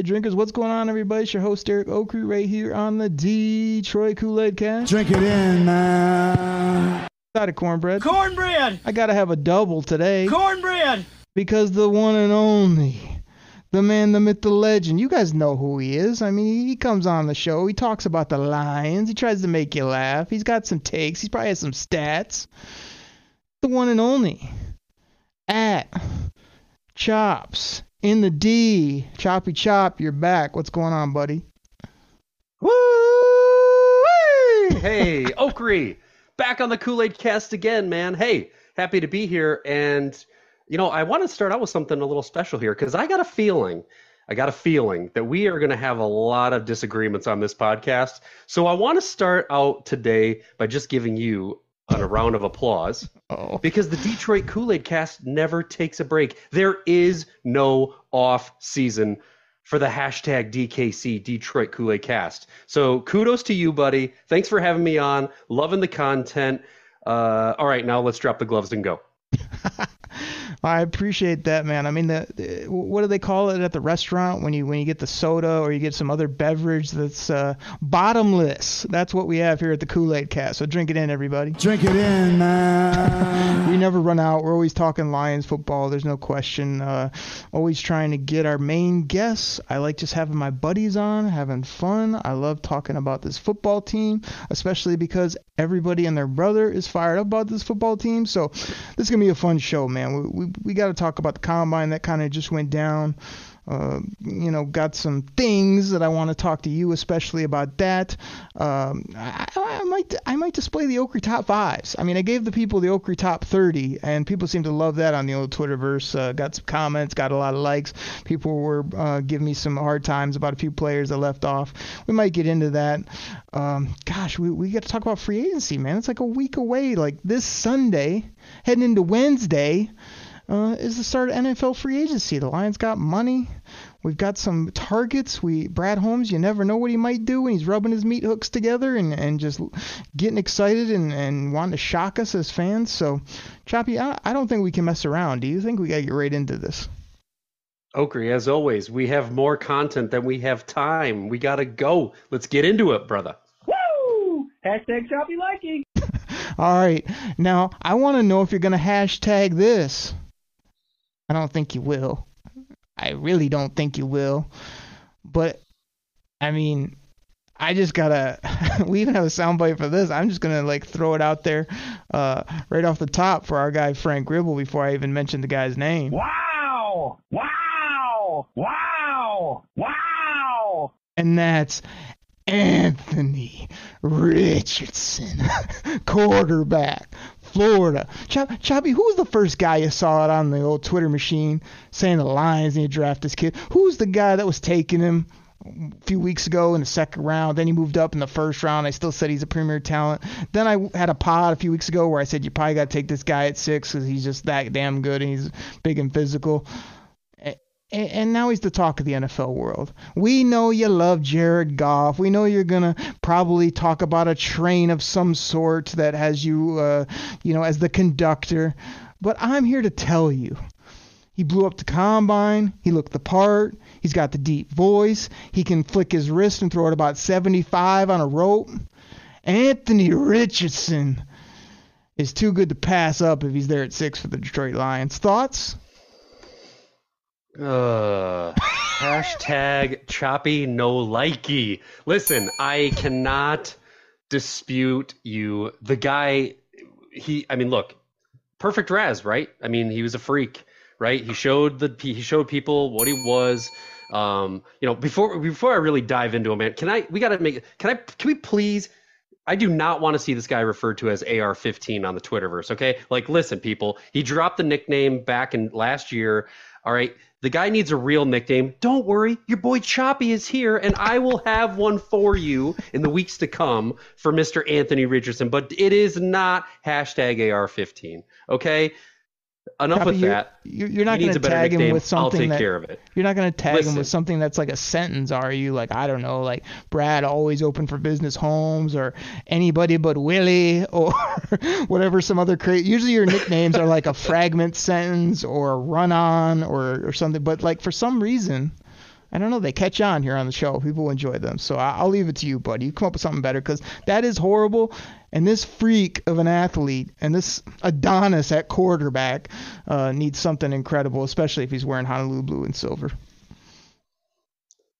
Kool-Aid drinkers. What's going on, everybody? It's your host, Eric Oakrey, right here on the Detroit Kool-Aid cast. Drink it in, man. Got a cornbread. Cornbread! I gotta have a double today Cornbread! because the one and only, the man, the myth, the legend. You guys know who he is. I mean, he comes on the show. He talks about the Lions. He tries to make you laugh. He's got some takes. He's probably has some stats. The one and only at Chops in the D. Choppy Chop, you're back. What's going on, buddy? Woo! Hey, Oakrey, back on the Kool Aid cast again, man. Hey, happy to be here. And, you know, I want to start out with something a little special here because I got a feeling, I got a feeling that we are going to have a lot of disagreements on this podcast. So I want to start out today by just giving you a round of applause Oh, because the Detroit Kool Aid cast never takes a break. There is no off season for the hashtag DKC Detroit Kool Aid cast. So kudos to you, buddy. Thanks for having me on. Loving the content. Uh, all right, now let's drop the gloves and go. I appreciate that, man. I mean, the, the what do they call it at the restaurant when you when you get the soda or you get some other beverage that's uh, bottomless? That's what we have here at the Kool Aid Cast. So drink it in, everybody. Drink it in, man. We never run out. We're always talking Lions football. There's no question. Uh, always trying to get our main guests. I like just having my buddies on, having fun. I love talking about this football team, especially because everybody and their brother is fired up about this football team. So this is gonna be a fun show, man. We we, we got to talk about the combine that kind of just went down. Uh, you know, got some things that I want to talk to you, especially about that. Um, I, I might, I might display the Oakley top fives. I mean, I gave the people the Oakley top 30, and people seem to love that on the old Twitterverse. Uh, got some comments, got a lot of likes. People were uh, giving me some hard times about a few players that left off. We might get into that. Um, gosh, we we got to talk about free agency, man. It's like a week away. Like this Sunday, heading into Wednesday uh, is the start of NFL free agency. The Lions got money. We've got some targets. We Brad Holmes, you never know what he might do when he's rubbing his meat hooks together and, and just getting excited and, and wanting to shock us as fans. So, Choppy, I, I don't think we can mess around. Do you think we got to get right into this? Oakrey, as always, we have more content than we have time. We got to go. Let's get into it, brother. Woo! Hashtag choppy liking. All right. Now, I want to know if you're going to hashtag this. I don't think you will. I really don't think you will. But, I mean, I just gotta. we even have a soundbite for this. I'm just gonna like throw it out there, uh, right off the top for our guy Frank Gribble before I even mention the guy's name. Wow! Wow! Wow! Wow! And that's Anthony Richardson, quarterback, Florida. Choppy, who was the first guy you saw it on the old Twitter machine saying the Lions need to draft this kid? Who's the guy that was taking him a few weeks ago in the second round? Then he moved up in the first round. I still said he's a premier talent. Then I had a pod a few weeks ago where I said you probably got to take this guy at six because he's just that damn good and he's big and physical and now he's the talk of the NFL world. We know you love Jared Goff. We know you're gonna probably talk about a train of some sort that has you, uh, you know, as the conductor. But I'm here to tell you, he blew up the combine. He looked the part. He's got the deep voice. He can flick his wrist and throw it about 75 on a rope. Anthony Richardson is too good to pass up if he's there at six for the Detroit Lions. Thoughts? Uh, Hashtag choppy no likey. Listen, I cannot dispute you. The guy, he, I mean, look, perfect RAS, right? I mean, he was a freak, right? He showed the he showed people what he was. Um, you know, before before I really dive into him, man, can I? We got to make. Can I? Can we please? I do not want to see this guy referred to as AR15 on the Twitterverse. Okay, like listen, people, he dropped the nickname back in last year. All right, the guy needs a real nickname. Don't worry, your boy Choppy is here, and I will have one for you in the weeks to come for Mr. Anthony Richardson. But it is not hashtag AR15. Okay, enough Choppy, with you're- that. You're, not going to tag him with I'll something take that care of it. you're not going to tag him with something that's like a sentence, are you? Like I don't know, like Brad always open for business homes or anybody but Willie or whatever some other crazy. Usually your nicknames are like a fragment sentence or a run on or or something. But like for some reason. I don't know. They catch on here on the show. People enjoy them. So I- I'll leave it to you, buddy. You come up with something better because that is horrible. And this freak of an athlete and this Adonis at quarterback uh, needs something incredible, especially if he's wearing Honolulu blue and silver.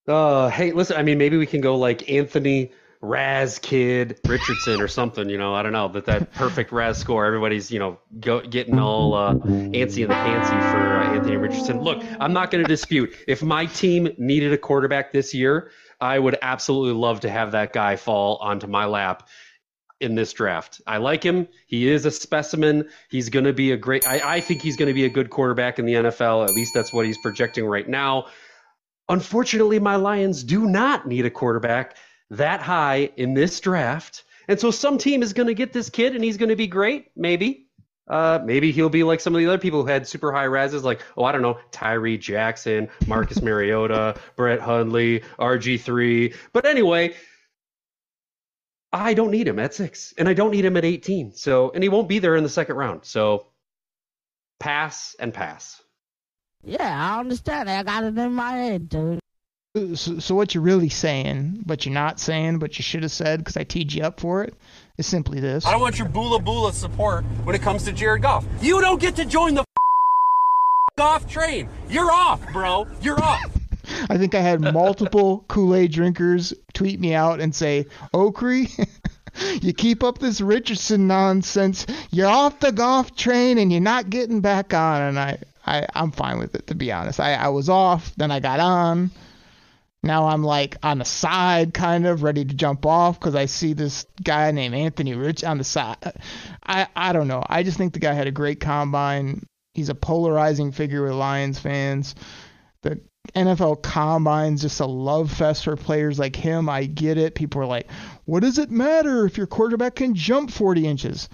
Uh, hey, listen. I mean, maybe we can go like Anthony RAS Kid Richardson or something. You know, I don't know. That that perfect RAS score. Everybody's you know go, getting all uh, antsy in the pantsy for uh, Anthony Richardson. Look, I'm not going to dispute if my team needed a quarterback this year, I would absolutely love to have that guy fall onto my lap in this draft. I like him. He is a specimen. He's going to be a great. I, I think he's going to be a good quarterback in the NFL. At least that's what he's projecting right now. Unfortunately, my Lions do not need a quarterback that high in this draft. And so some team is going to get this kid and he's going to be great, maybe. Uh, maybe he'll be like some of the other people who had super high rises, like, oh, I don't know, Tyree Jackson, Marcus Mariota, Brett Hundley, RG3. But anyway, I don't need him at six, and I don't need him at 18. So, and he won't be there in the second round. So, pass and pass. Yeah, I understand. I got it in my head, dude. So, so what you're really saying, but you're not saying, but you should have said because I teed you up for it, is simply this. I don't want your bula bula support when it comes to Jared Goff. You don't get to join the Goff train. You're off, bro. You're off. I think I had multiple Kool-Aid drinkers tweet me out and say, Okri, you keep up this Richardson nonsense. You're off the Goff train and you're not getting back on. And I, I, I'm fine with it, to be honest. I, I was off, then I got on. Now I'm like on the side, kind of ready to jump off because I see this guy named Anthony Rich on the side. I, I don't know. I just think the guy had a great combine. He's a polarizing figure with Lions fans. The NFL Combine's just a love fest for players like him. I get it. People are like, what does it matter if your quarterback can jump 40 inches?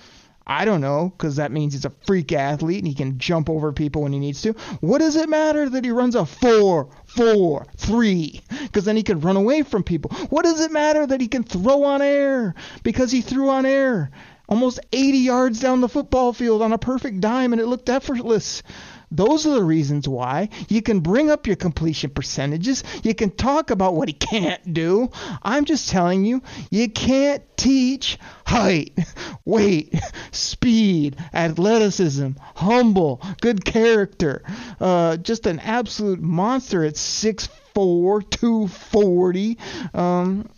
I don't know, because that means he's a freak athlete and he can jump over people when he needs to. What does it matter that he runs a 4 4 3? Because then he can run away from people. What does it matter that he can throw on air? Because he threw on air almost 80 yards down the football field on a perfect dime and it looked effortless. Those are the reasons why. You can bring up your completion percentages. You can talk about what he can't do. I'm just telling you, you can't teach height, weight, speed, athleticism, humble, good character. Uh, just an absolute monster at 6'4, 240. Um,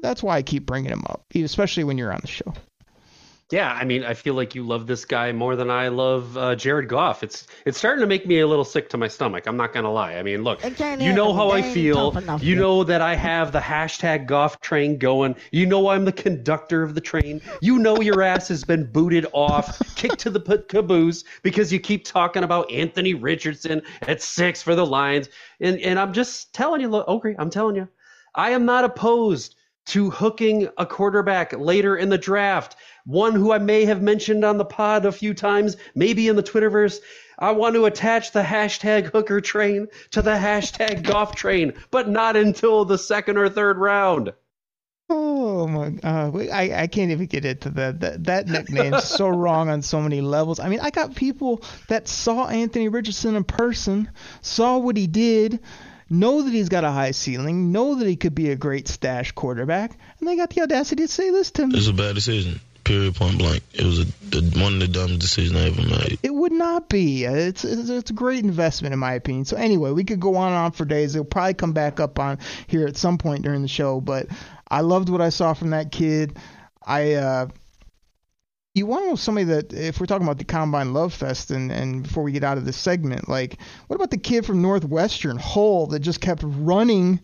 that's why I keep bringing him up, especially when you're on the show. Yeah, I mean, I feel like you love this guy more than I love uh, Jared Goff. It's it's starting to make me a little sick to my stomach. I'm not gonna lie. I mean, look, you know how. I feel. You know that I have the hashtag Goff train going. You know I'm the conductor of the train. You know your ass has been booted off, kicked to the caboose because you keep talking about Anthony Richardson at six for the Lions. And and I'm just telling you, look, okay, I'm telling you, I am not opposed to hooking a quarterback later in the draft. One who I may have mentioned on the pod a few times, maybe in the Twitterverse. I want to attach the hashtag hooker train to the hashtag Goff train, but not until the second or third round. Oh my! Uh, I I can't even get into that. That that nickname's so wrong on so many levels. I mean, I got people that saw Anthony Richardson in person, saw what he did, know that he's got a high ceiling, know that he could be a great stash quarterback, and they got the audacity to say this to me. It's a bad decision. Period, point blank. It was a, the, one of the dumbest decisions I ever made. It would not be. It's, it's it's a great investment in my opinion. So anyway, we could go on and on for days. It'll probably come back up on here at some point during the show. But I loved what I saw from that kid. I uh, you want to know somebody that if we're talking about the Combine Love Fest and and before we get out of this segment, like what about the kid from Northwestern Hull that just kept running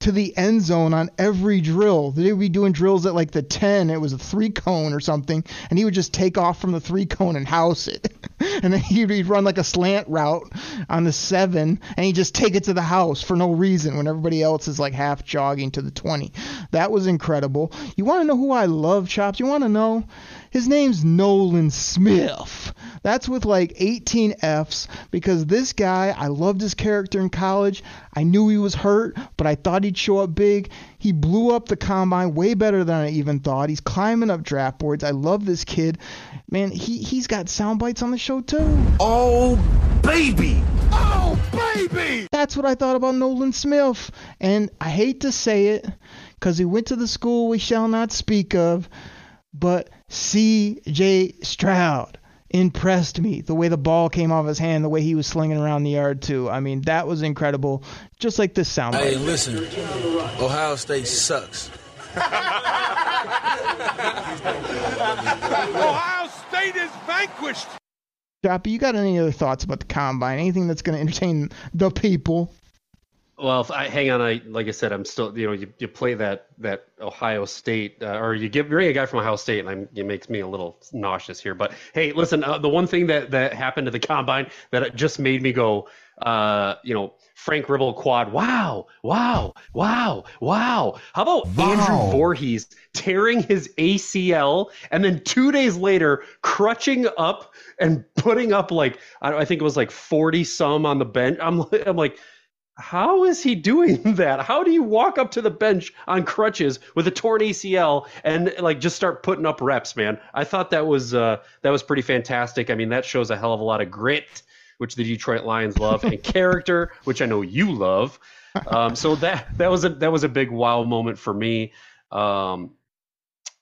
to the end zone on every drill. They would be doing drills at like the 10. It was a three cone or something, and he would just take off from the three cone and house it. and then he'd run like a slant route on the seven, and he'd just take it to the house for no reason when everybody else is like half jogging to the 20. That was incredible. You want to know who I love, Chops? You want to know? His name's Nolan Smith. That's with like 18 F's because this guy, I loved his character in college. I knew he was hurt, but I thought he'd show up big. He blew up the combine way better than I even thought. He's climbing up draft boards. I love this kid. Man, he, he's got sound bites on the show too. Oh, baby! Oh, baby! That's what I thought about Nolan Smith. And I hate to say it because he went to the school we shall not speak of, but C.J. Stroud impressed me. The way the ball came off his hand, the way he was slinging around the yard too. I mean, that was incredible. Just like this sound. Hey, listen, Ohio State sucks. Ohio State is vanquished. Choppy, you got any other thoughts about the combine? Anything that's going to entertain the people? Well, if I hang on. I like I said, I'm still. You know, you, you play that that Ohio State, uh, or you give bring a guy from Ohio State, and I'm, it makes me a little nauseous here. But hey, listen, uh, the one thing that that happened to the combine that just made me go, uh, you know, Frank Ribble quad. Wow, wow, wow, wow. How about Andrew Voorhees tearing his ACL and then two days later crutching up and putting up like I, I think it was like 40 some on the bench. I'm I'm like how is he doing that? How do you walk up to the bench on crutches with a torn ACL and like just start putting up reps, man? I thought that was uh, that was pretty fantastic. I mean, that shows a hell of a lot of grit, which the Detroit Lions love, and character, which I know you love. Um, so that that was a that was a big wow moment for me. Um,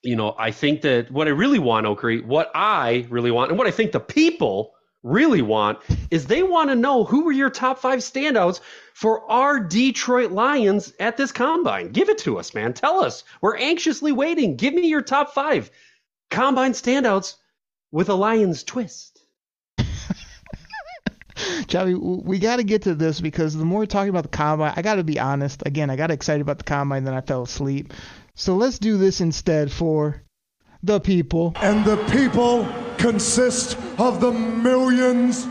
you know, I think that what I really want, Okri, what I really want, and what I think the people really want is they want to know who were your top five standouts for our Detroit Lions at this combine. Give it to us, man. Tell us. We're anxiously waiting. Give me your top five combine standouts with a Lions twist. Choppy, we got to get to this because the more we're talking about the combine, I got to be honest. Again, I got excited about the combine, then I fell asleep. So let's do this instead for the people. And the people consist of the millions.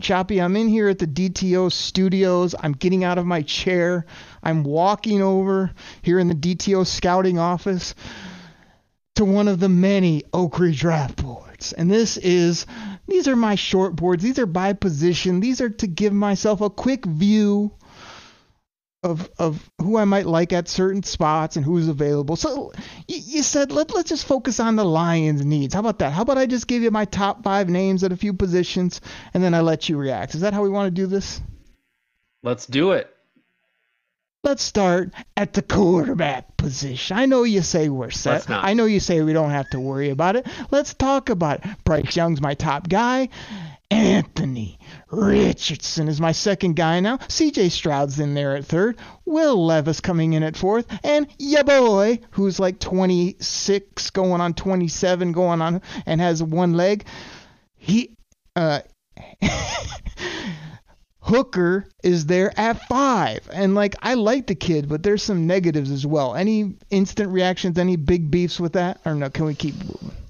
Choppy, I'm in here at the DTO studios. I'm getting out of my chair. I'm walking over here in the DTO scouting office to one of the many Oak Ridge draft boards. And this is, these are my short boards. These are by position. These are to give myself a quick view of of who I might like at certain spots and who's available. So you, you said let let's just focus on the Lions' needs. How about that? How about I just give you my top five names at a few positions and then I let you react? Is that how we want to do this? Let's do it. Let's start at the quarterback position. I know you say we're set. I know you say we don't have to worry about it. Let's talk about it. Bryce Young's my top guy. Anthony Richardson is my second guy now. CJ Stroud's in there at third. Will Levis coming in at fourth. And ya boy, who's like 26, going on 27, going on, and has one leg. He, uh, Hooker is there at five. And like, I like the kid, but there's some negatives as well. Any instant reactions, any big beefs with that? Or no, can we keep moving?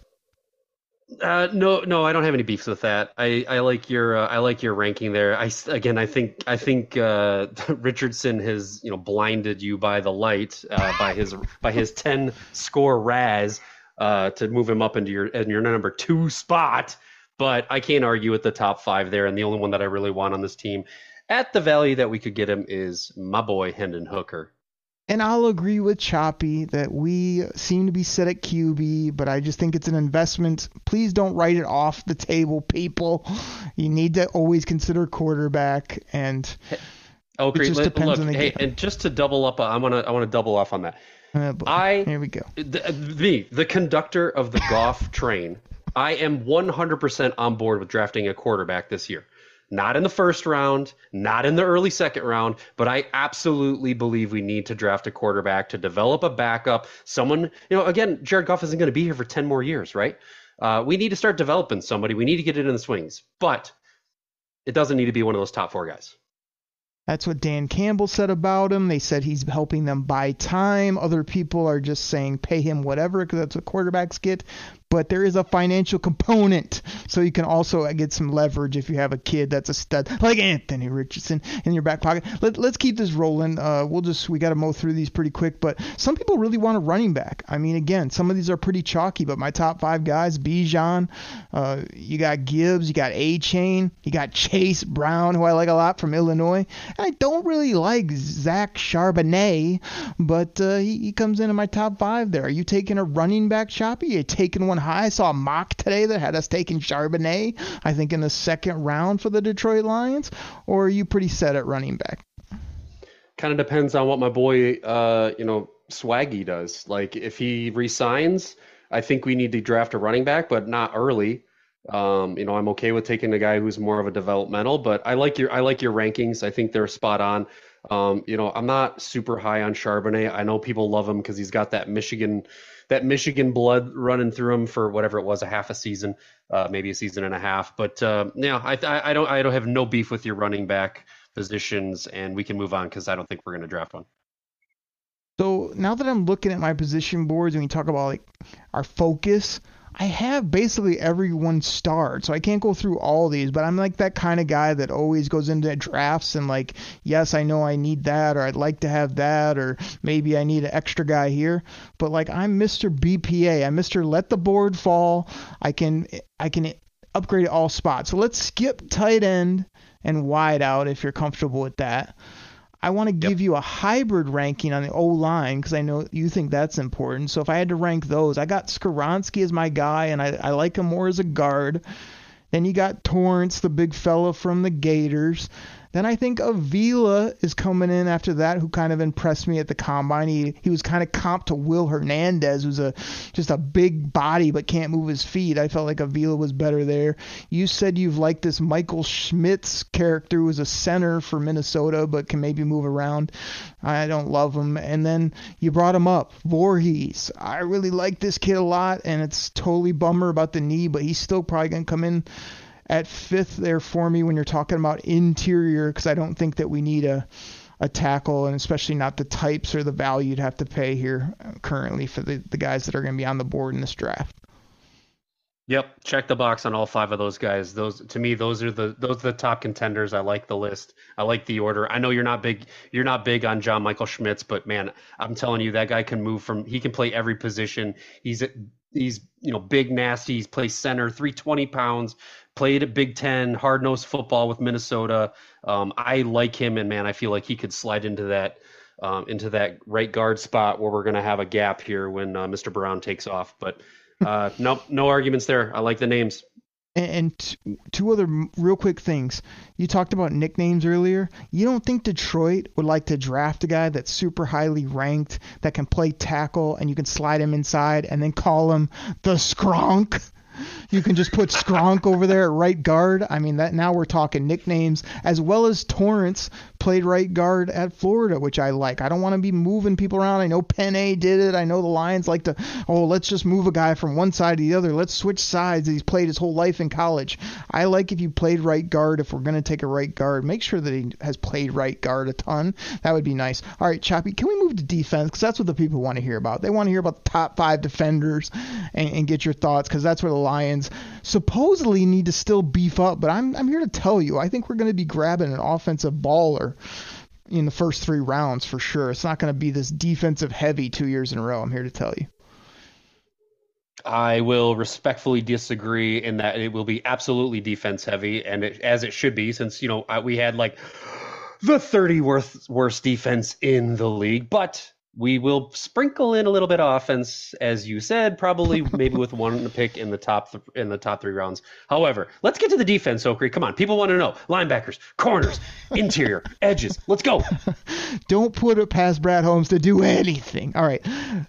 Uh, no, no, I don't have any beefs with that. I, I like your uh, I like your ranking there. I again, I think I think uh, Richardson has you know blinded you by the light uh, by his by his ten score RAS uh, to move him up into your in your number two spot. But I can't argue with the top five there, and the only one that I really want on this team at the value that we could get him is my boy Hendon Hooker. And I'll agree with Choppy that we seem to be set at QB, but I just think it's an investment. Please don't write it off the table, people. You need to always consider quarterback, and Oh, It great! just depends Look, on the hey, game. and just to double up, I want to I want to double off on that. Uh. I Here we go. the, me, the conductor of the Goff train, I am 100% on board with drafting a quarterback this year. Not in the first round, not in the early second round, but I absolutely believe we need to draft a quarterback to develop a backup. Someone, you know, again, Jared Goff isn't going to be here for 10 more years, right? Uh, we need to start developing somebody. We need to get it in the swings, but it doesn't need to be one of those top four guys. That's what Dan Campbell said about him. They said he's helping them buy time. Other people are just saying pay him whatever because that's what quarterbacks get. But there is a financial component, so you can also get some leverage if you have a kid that's a stud like Anthony Richardson in your back pocket. Let, let's keep this rolling. Uh, we'll just we got to mow through these pretty quick. But some people really want a running back. I mean, again, some of these are pretty chalky. But my top five guys: Bijan, uh, you got Gibbs, you got Achane, you got Chase Brown, who I like a lot from Illinois. And I don't really like Zach Charbonnet, but uh, he, he comes into my top five there. Are you taking a running back, Choppy? Are you taking one high? I saw a mock today that had us taking Charbonnet, I think, in the second round for the Detroit Lions. Or are you pretty set at running back? Kind of depends on what my boy, uh, you know, Swaggy does. Like if he resigns, I think we need to draft a running back, but not early. Um, you know, I'm okay with taking a guy who's more of a developmental, but I like your I like your rankings. I think they're spot on. Um, you know, I'm not super high on Charbonnet. I know people love him because he's got that Michigan that Michigan blood running through him for whatever it was, a half a season, uh, maybe a season and a half. But uh, yeah, I, I don't I don't have no beef with your running back positions, and we can move on because I don't think we're going to draft one. So now that I'm looking at my position boards and we talk about like our focus, I have basically everyone starred. So I can't go through all these, but I'm like that kind of guy that always goes into drafts and like, yes, I know I need that or I'd like to have that or maybe I need an extra guy here. But like I'm Mr. BPA. I'm Mr. Let the board fall. I can I can upgrade all spots. So let's skip tight end and wide out if you're comfortable with that. I want to give you a hybrid ranking on the O line because I know you think that's important. So if I had to rank those, I got Skoronski as my guy, and I, I like him more as a guard. Then you got Torrence, the big fella from the Gators. Then I think Avila is coming in after that, who kind of impressed me at the combine. He he was kind of comp to Will Hernandez, who's a just a big body but can't move his feet. I felt like Avila was better there. You said you've liked this Michael Schmitz character, who's a center for Minnesota but can maybe move around. I don't love him. And then you brought him up, Voorhees. I really like this kid a lot, and it's totally bummer about the knee, but he's still probably gonna come in at fifth there for me when you're talking about interior because I don't think that we need a a tackle and especially not the types or the value you'd have to pay here uh, currently for the, the guys that are going to be on the board in this draft. Yep, check the box on all five of those guys. Those to me, those are the those are the top contenders. I like the list. I like the order. I know you're not big you're not big on John Michael Schmitz, but man, I'm telling you that guy can move from he can play every position. He's he's you know big nasty. He's plays center, 320 pounds. Played at Big Ten hard nosed football with Minnesota. Um, I like him, and man, I feel like he could slide into that um, into that right guard spot where we're going to have a gap here when uh, Mr. Brown takes off. But uh, no, no arguments there. I like the names. And t- two other real quick things. You talked about nicknames earlier. You don't think Detroit would like to draft a guy that's super highly ranked that can play tackle and you can slide him inside and then call him the Skronk? You can just put Skronk over there at right guard. I mean, that now we're talking nicknames as well as Torrence played right guard at Florida, which I like. I don't want to be moving people around. I know Penei did it. I know the Lions like to, oh, let's just move a guy from one side to the other. Let's switch sides. He's played his whole life in college. I like if you played right guard. If we're going to take a right guard, make sure that he has played right guard a ton. That would be nice. All right, Choppy, can we move to defense? Because that's what the people want to hear about. They want to hear about the top five defenders and, and get your thoughts because that's where the Lions supposedly need to still beef up. But I'm, I'm here to tell you, I think we're going to be grabbing an offensive baller in the first three rounds for sure. It's not going to be this defensive heavy two years in a row. I'm here to tell you. I will respectfully disagree in that it will be absolutely defense heavy, and it, as it should be, since you know we had like the 30 worst worst defense in the league. But we will sprinkle in a little bit of offense, as you said, probably maybe with one pick in the top th- in the top three rounds. However, let's get to the defense, Okri. Come on, people want to know linebackers, corners, interior, edges. Let's go. Don't put it past Brad Holmes to do anything. All right,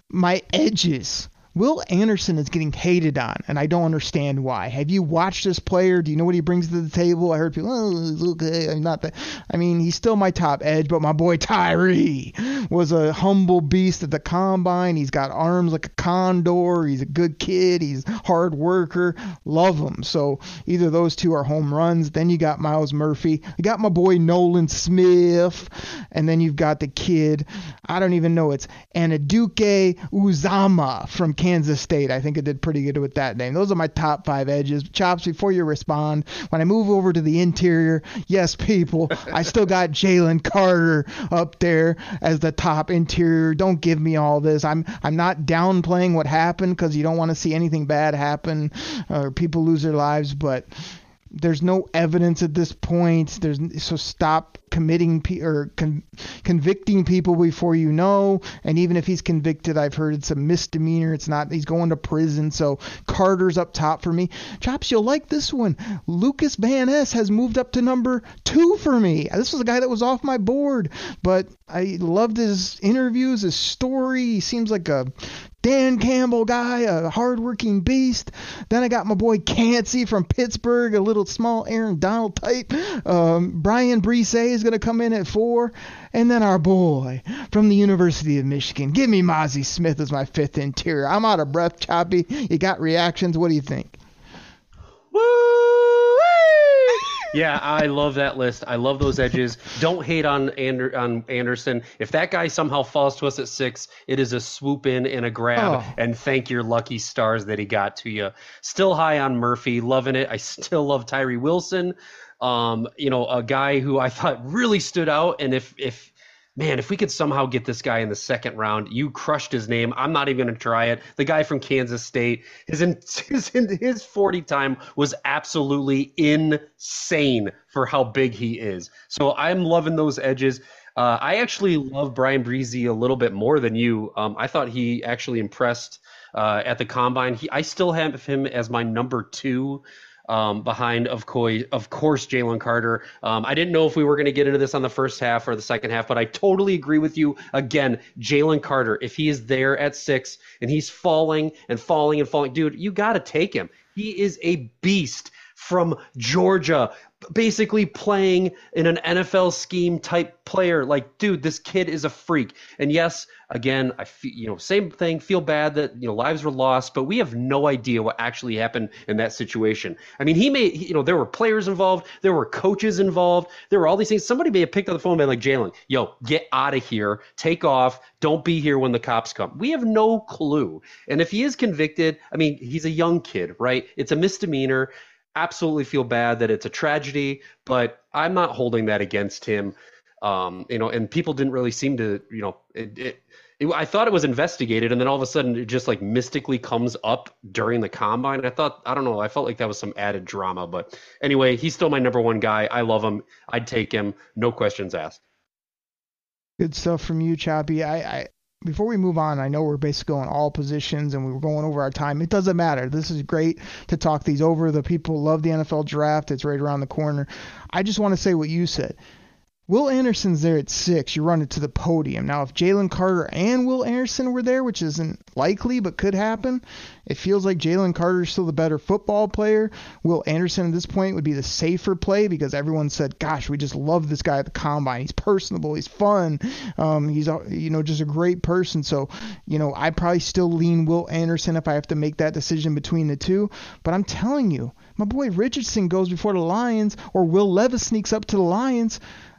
my edges. Will Anderson is getting hated on, and I don't understand why. Have you watched this player? Do you know what he brings to the table? I heard people, oh, okay. I'm not that. I mean, he's still my top edge, but my boy Tyree was a humble beast at the combine. He's got arms like a condor. He's a good kid. He's hard worker. Love him. So either those two are home runs. Then you got Myles Murphy. You got my boy Nolan Smith, and then you've got the kid. I don't even know. It's Anaduke Uzama from Kansas State. I think it did pretty good with that name. Those are my top five edges. Chops, before you respond, when I move over to the interior, yes, people, I still got Jalen Carter up there as the top interior. Don't give me all this. I'm I'm not downplaying what happened because you don't want to see anything bad happen uh, or people lose their lives, but there's no evidence at this point. There's so stop committing pe- or con- convicting people before you know. And even if he's convicted, I've heard it's a misdemeanor. It's not. He's going to prison. So Carter's up top for me. Chops, you'll like this one. Lucas Van Ness has moved up to number two for me. This was a guy that was off my board, but I loved his interviews, his story. He seems like a Dan Campbell guy, a hardworking beast. Then I got my boy Kancey from Pittsburgh, a little small Aaron Donald type. Um, Bryan Bresee is going to come in at four. And then our boy from the University of Michigan. Give me Mazi Smith as my fifth interior. I'm out of breath, Choppy. You got reactions? What do you think? Woo! Yeah, I love that list. I love those edges. Don't hate on Ander- on Anderson. If that guy somehow falls to us at six, it is a swoop in and a grab. Oh. And thank your lucky stars that he got to you. Still high on Murphy, loving it. I still love Tyree Wilson. Um, you know, a guy who I thought really stood out. And if if man, if we could somehow get this guy in the second round, you crushed his name. I'm not even going to try it. The guy from Kansas State, his his his 40 time was absolutely insane for how big he is. So I'm loving those edges. Uh, I actually love Bryan Bresee a little bit more than you. Um, I thought he actually impressed uh, at the combine. He, I still have him as my number two um, behind, of, course, of course, Jalen Carter. Um, I didn't know if we were going to get into this on the first half or the second half, but I totally agree with you. Again, Jalen Carter, if he is there at six and he's falling and falling and falling, dude, you got to take him. He is a beast from Georgia, basically playing in an NFL scheme type player. Like, dude, this kid is a freak. And yes, again, I feel, you know, same thing, feel bad that, you know, lives were lost, but we have no idea what actually happened in that situation. I mean, he may, you know, there were players involved, there were coaches involved, there were all these things. Somebody may have picked up the phone and been like, Jalen, yo, get out of here, take off, don't be here when the cops come. We have no clue. And if he is convicted, I mean, he's a young kid, right? It's a misdemeanor absolutely feel bad that it's a tragedy, but I'm not holding that against him. Um, you know, and people didn't really seem to, you know, it, it, it, I thought it was investigated, and then all of a sudden it just like mystically comes up during the combine. I thought, I don't know, I felt like that was some added drama. But anyway, he's still my number one guy. I love him. I'd take him, no questions asked. Good stuff from you, Choppy. I, I before we move on, I know we're basically going all positions and we were going over our time. It doesn't matter. This is great to talk these over. The people love the NFL draft. It's right around the corner. I just want to say what you said. Will Anderson's there at six. You run it to the podium. Now, if Jalen Carter and Will Anderson were there, which isn't likely but could happen, it feels like Jalen Carter is still the better football player. Will Anderson at this point would be the safer play because everyone said, "Gosh, we just love this guy at the combine. He's personable. He's fun. Um, he's you know just a great person." So, you know, I probably still lean Will Anderson if I have to make that decision between the two. But I'm telling you, my boy Richardson goes before the Lions, or Will Levis sneaks up to the Lions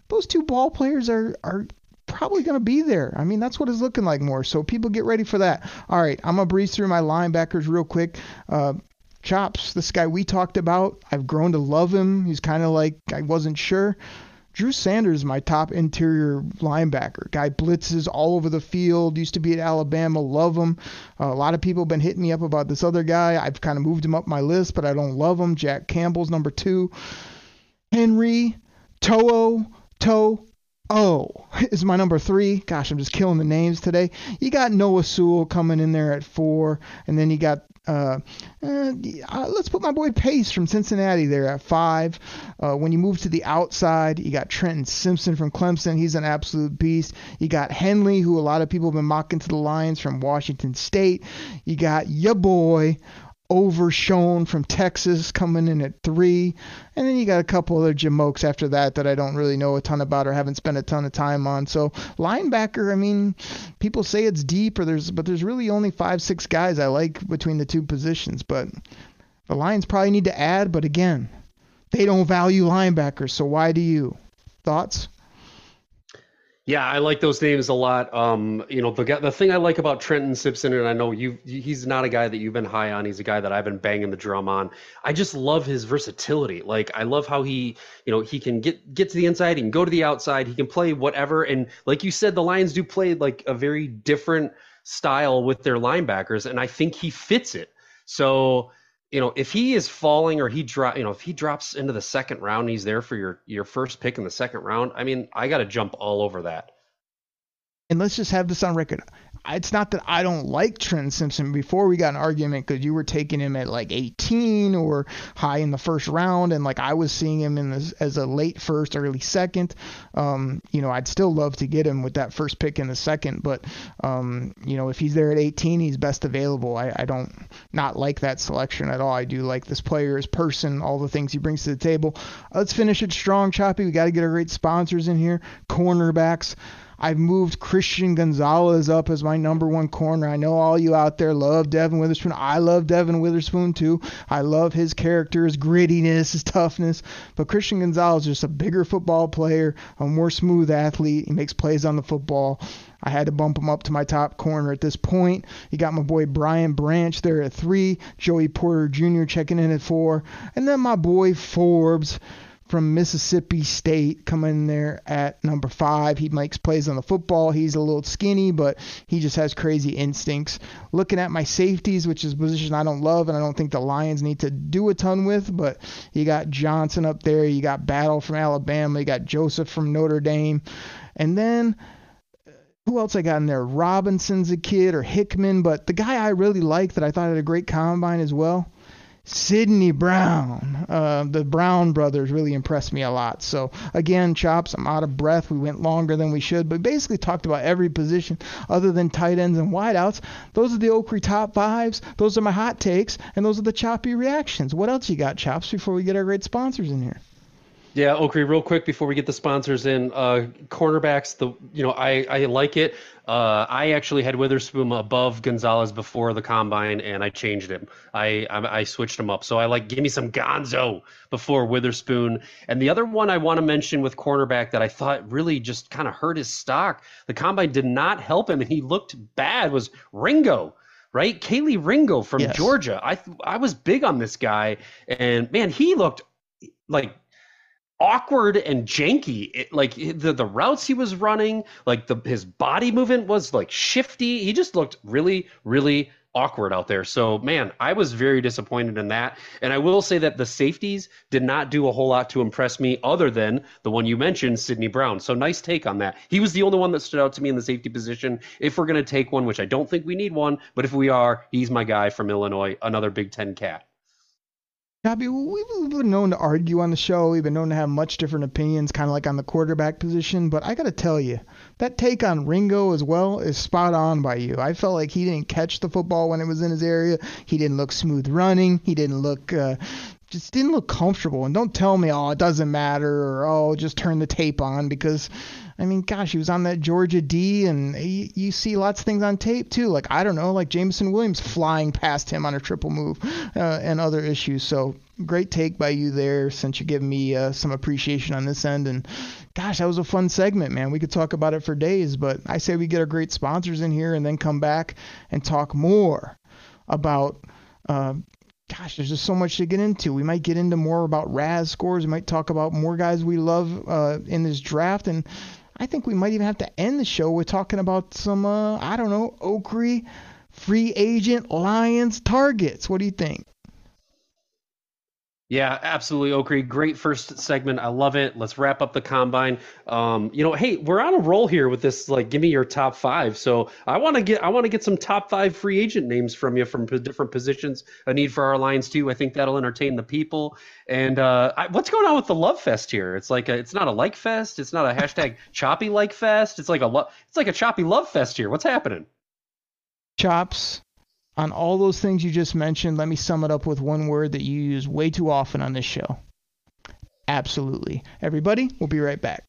those two ball players are are probably going to be there. I mean, that's what it's looking like more. So people get ready for that. All right, I'm gonna breeze through my linebackers real quick. Uh, Chops, this guy we talked about, I've grown to love him. He's kind of like I wasn't sure. Drew Sanders, my top interior linebacker. Guy blitzes all over the field. Used to be at Alabama. Love him. Uh, a lot of people have been hitting me up about this other guy. I've kind of moved him up my list, but I don't love him. Jack Campbell's number two. Henry, To'o, Toe Oh is my number three. Gosh, I'm just killing the names today. You got Noah Sewell coming in there at four, and then you got uh, uh, let's put my boy Pace from Cincinnati there at five. Uh, when you move to the outside, you got Trenton Simpson from Clemson. He's an absolute beast. You got Henley, who a lot of people have been mocking to the Lions from Washington State. You got your boy Overshown from Texas coming in at three. And then you got a couple other jamokes after that that I don't really know a ton about or haven't spent a ton of time on. So linebacker, I mean, people say it's deep or there's but there's really only five, six guys I like between the two positions. But the Lions probably need to add, but again, they don't value linebackers, so why do you? Thoughts? Yeah, I like those names a lot. Um, you know, the the thing I like about Trenton Simpson, and I know you, he's not a guy that you've been high on. He's a guy that I've been banging the drum on. I just love his versatility. Like, I love how he, you know, he can get get to the inside, he can go to the outside, he can play whatever. And like you said, the Lions do play like a very different style with their linebackers, and I think he fits it. So you know, if he is falling or he drop, you know, if he drops into the second round, he's there for your your first pick in the second round. I mean, I got to jump all over that. And let's just have this on record it's not that I don't like Trent Simpson. Before we got an argument because you were taking him at like 18 or high in the first round, and like I was seeing him in this as a late first, early second. Um, you know, I'd still love to get him with that first pick in the second, but um, you know, if he's there at 18, he's best available. I, I don't not like that selection at all. I do like this player, his person, all the things he brings to the table. Let's finish it strong, Choppy. We got to get our great sponsors in here. Cornerbacks. I've moved Christian Gonzalez up as my number one corner. I know all you out there love Devon Witherspoon. I love Devon Witherspoon too. I love his character, his grittiness, his toughness. But Christian Gonzalez is just a bigger football player, a more smooth athlete. He makes plays on the football. I had to bump him up to my top corner at this point. You got my boy Brian Branch there at three, Joey Porter Jr. checking in at four, and then my boy Forbes from Mississippi State coming there at number five. He makes plays on the football. He's a little skinny, but he just has crazy instincts. Looking at my safeties, which is a position I don't love and I don't think the Lions need to do a ton with, but you got Johnson up there. You got Battle from Alabama. You got Joseph from Notre Dame. And then uh, who else I got in there? Robinson's a kid or Hickman, but the guy I really like that I thought had a great combine as well Sydney Brown. Uh, the Brown brothers really impressed me a lot. So again, chops, I'm out of breath. We went longer than we should, but basically talked about every position other than tight ends and wideouts. Those are the Okrie top fives. Those are my hot takes, and those are the choppy reactions. What else you got, chops? Before we get our great sponsors in here. Yeah, Okrie, real quick before we get the sponsors in, uh, cornerbacks. The you know I I like it. Uh, I actually had Witherspoon above Gonzalez before the combine, and I changed him. I, I, I switched him up. So I like give me some Gonzo before Witherspoon. And the other one I want to mention with cornerback that I thought really just kind of hurt his stock. The combine did not help him, and he looked bad. Was Ringo right? Kelee Ringo from yes. Georgia. I I was big on this guy, and man, he looked like awkward and janky. It, like the the routes he was running, like the his body movement was like shifty. He just looked really really awkward out there. So man, I was very disappointed in that. And I will say that the safeties did not do a whole lot to impress me, other than the one you mentioned, Sydney Brown. So nice take on that. He was the only one that stood out to me in the safety position. If we're gonna take one, which I don't think we need one, but if we are, he's my guy from Illinois, another Big Ten cat. Gabby, we've been known to argue on the show. We've been known to have much different opinions, kind of like on the quarterback position. But I got to tell you, that take on Ringo as well is spot on by you. I felt like he didn't catch the football when it was in his area. He didn't look smooth running. He didn't look. Uh, just didn't look comfortable. And don't tell me, oh, it doesn't matter, or oh, just turn the tape on because I mean, gosh, he was on that Georgia D, and you, you see lots of things on tape too. Like I don't know, like Jameson Williams flying past him on a triple move, uh, and other issues. So great take by you there, since you give me uh, some appreciation on this end. And gosh, that was a fun segment, man. We could talk about it for days, but I say we get our great sponsors in here and then come back and talk more about. Uh, gosh, there's just so much to get into. We might get into more about RAS scores. We might talk about more guys we love uh, in this draft, and I think we might even have to end the show with talking about some, uh, I don't know, Okrie free agent Lions targets. What do you think? Yeah, absolutely, Okrie. Great first segment. I love it. Let's wrap up the combine. Um, you know, hey, we're on a roll here with this. Like, give me your top five. So I want to get, I want to get some top five free agent names from you from different positions. A need for our lines too. I think that'll entertain the people. And uh, I, what's going on with the love fest here? It's like a, it's not a like fest. It's not a hashtag choppy like fest. It's like a, lo- it's like a choppy love fest here. What's happening? Chops on all those things you just mentioned, let me sum it up with one word that you use way too often on this show. Absolutely. Everybody, we'll be right back.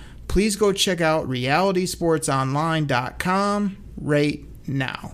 Please go check out realitysportsonline.com right now.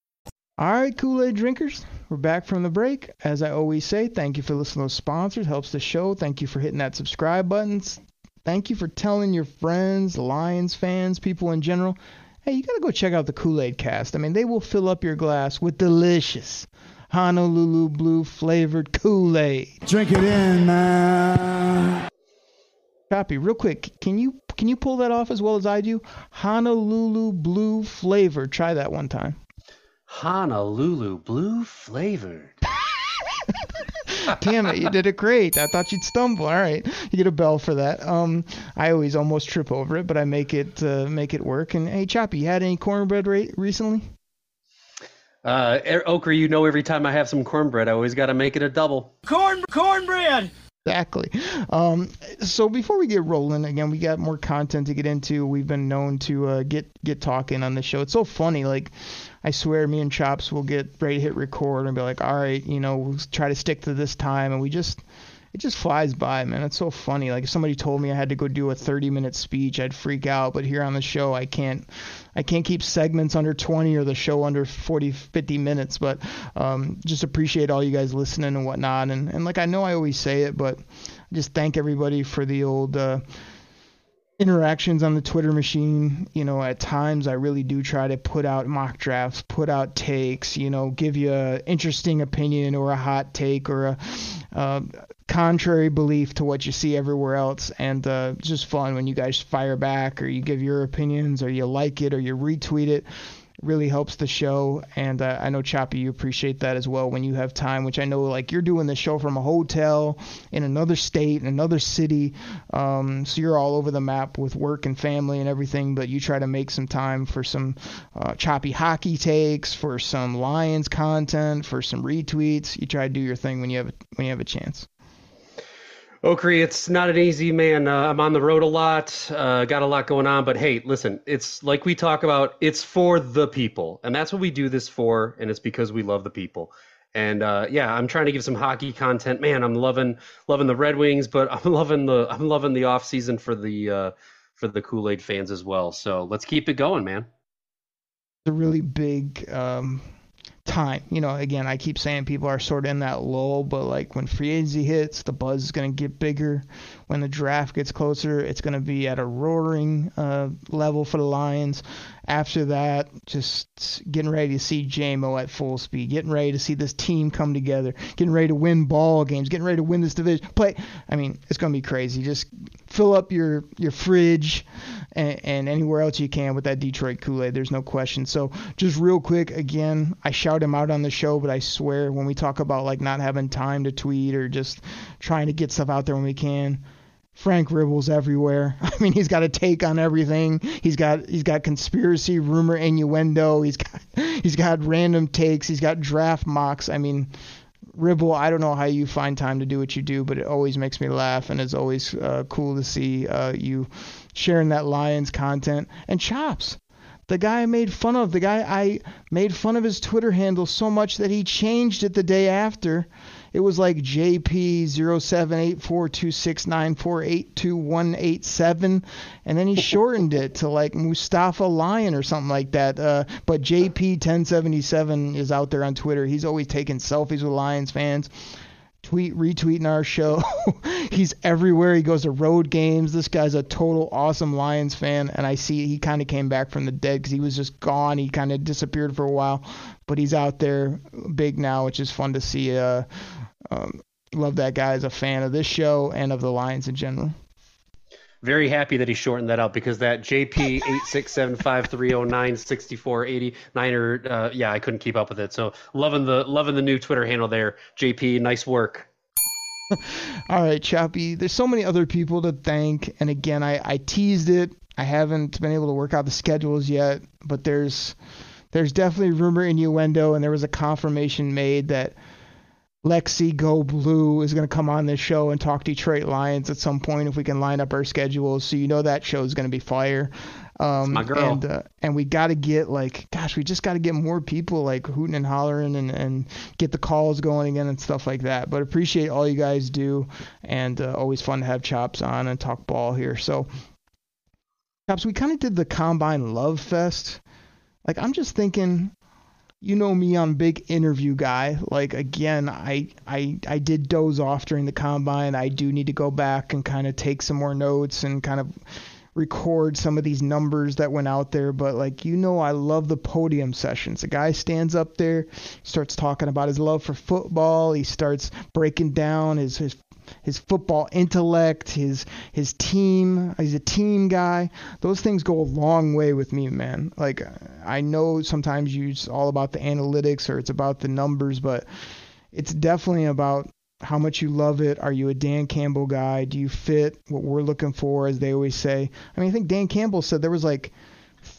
All right, Kool Aid drinkers, we're back from the break. As I always say, thank you for listening to those sponsors. Helps the show. Thank you for hitting that subscribe button. Thank you for telling your friends, Lions fans, people in general, hey, you got to go check out the Kool Aid cast. I mean, they will fill up your glass with delicious Honolulu blue flavored Kool Aid. Drink it in, man. Choppy, real quick. Can you can you pull that off as well as I do? Honolulu blue flavor. Try that one time. Honolulu blue flavored. Damn it, you did it great. I thought you'd stumble. All right, you get a bell for that. Um, I always almost trip over it, but I make it uh, make it work. And hey, Choppy, you had any cornbread re- recently? Uh, Okrie, you know, every time I have some cornbread, I always got to make it a double. Corn cornbread. Exactly. Um, so before we get rolling, again, we got more content to get into. We've been known to uh, get get talking on the show. It's so funny. Like, I swear, me and Chops will get ready to hit record and be like, "All right, you know, we'll try to stick to this time," and we just it just flies by, man. It's so funny. Like if somebody told me I had to go do a 30 minute speech, I'd freak out. But here on the show, I can't, I can't keep segments under 20 or the show under 40, 50 minutes. But um, just appreciate all you guys listening and whatnot. And and like I know I always say it, but just thank everybody for the old. Uh, interactions on the Twitter machine. You know, at times I really do try to put out mock drafts, put out takes, you know, give you an interesting opinion or a hot take or a contrary belief to what you see everywhere else. And uh, it's just fun when you guys fire back or you give your opinions or you like it or you retweet it really helps the show. And uh, I know Choppy, you appreciate that as well when you have time, which I know like you're doing the show from a hotel in another state, in another city. Um, so you're all over the map with work and family and everything, but you try to make some time for some uh, choppy hockey takes, for some Lions content, for some retweets. You try to do your thing when you have when you have a chance. Okri, it's not an easy man. Uh, I'm on the road a lot, uh, got a lot going on, but hey, listen, it's like we talk about, it's for the people. And that's what we do this for, and it's because we love the people. And uh, yeah, I'm trying to give some hockey content. Man, I'm loving loving the Red Wings, but I'm loving the I'm loving the off season for the uh, for the Kool Aid fans as well. So let's keep it going, man. It's A really big um, time. You know, again, I keep saying people are sort of in that lull, but like when free agency hits, the buzz is going to get bigger. When the draft gets closer, it's going to be at a roaring uh, level for the Lions. After that, just getting ready to see Jamo at full speed, getting ready to see this team come together, getting ready to win ball games, getting ready to win this division. Play. I mean, it's going to be crazy. Just fill up your your fridge and, and anywhere else you can with that Detroit Kool Aid. There's no question. So just real quick, again, I shout him out on the show, but I swear when we talk about like not having time to tweet or just trying to get stuff out there when we can. Frank Ribble's everywhere. I mean, he's got a take on everything. He's got he's got conspiracy, rumor, innuendo. He's got he's got random takes. He's got draft mocks. I mean, Ribble, I don't know how you find time to do what you do, but it always makes me laugh, and it's always uh, cool to see uh, you sharing that Lions content. And Chops, the guy I made fun of, the guy I made fun of his Twitter handle so much that he changed it the day after. It was like JP07842694828187, and then he shortened it to like Mustafa Lion or something like that. Uh, but JP1077 is out there on Twitter. He's always taking selfies with Lions fans tweet retweeting our show. He's everywhere. He goes to road games. This guy's a total awesome Lions fan, and I see he kind of came back from the dead because he was just gone. He kind of disappeared for a while, but he's out there big now, which is fun to see. Uh, um, love that guy as a fan of this show and of the Lions in general. Very happy that he shortened that out because that JP eight six seven five three zero nine sixty four eighty niner, uh, yeah, I couldn't keep up with it. So loving the loving the new Twitter handle there, JP. Nice work. All right, Choppy. There's so many other people to thank, and again, I, I teased it. I haven't been able to work out the schedules yet, but there's there's definitely rumor innuendo, and there was a confirmation made that Lexi Go Blue is going to come on this show and talk Detroit Lions at some point if we can line up our schedules. So you know that show is going to be fire. Um, my girl. And, uh, and we got to get like, gosh, we just got to get more people like hooting and hollering and, and get the calls going again and stuff like that. But appreciate all you guys do, and uh, always fun to have Chops on and talk ball here. So, Chops, we kind of did the Combine Love Fest. Like I'm just thinking, you know me, I'm a big interview guy. Like again, I I I did doze off during the combine. I do need to go back and kind of take some more notes and kind of record some of these numbers that went out there. But like you know, I love the podium sessions. The guy stands up there, starts talking about his love for football. He starts breaking down his his his football intellect, his his team. He's a team guy. Those things go a long way with me, man. Like I know sometimes you it's all about the analytics or it's about the numbers, but it's definitely about how much you love it. Are you a Dan Campbell guy? Do you fit what we're looking for, as they always say? I mean, I think Dan Campbell said there was like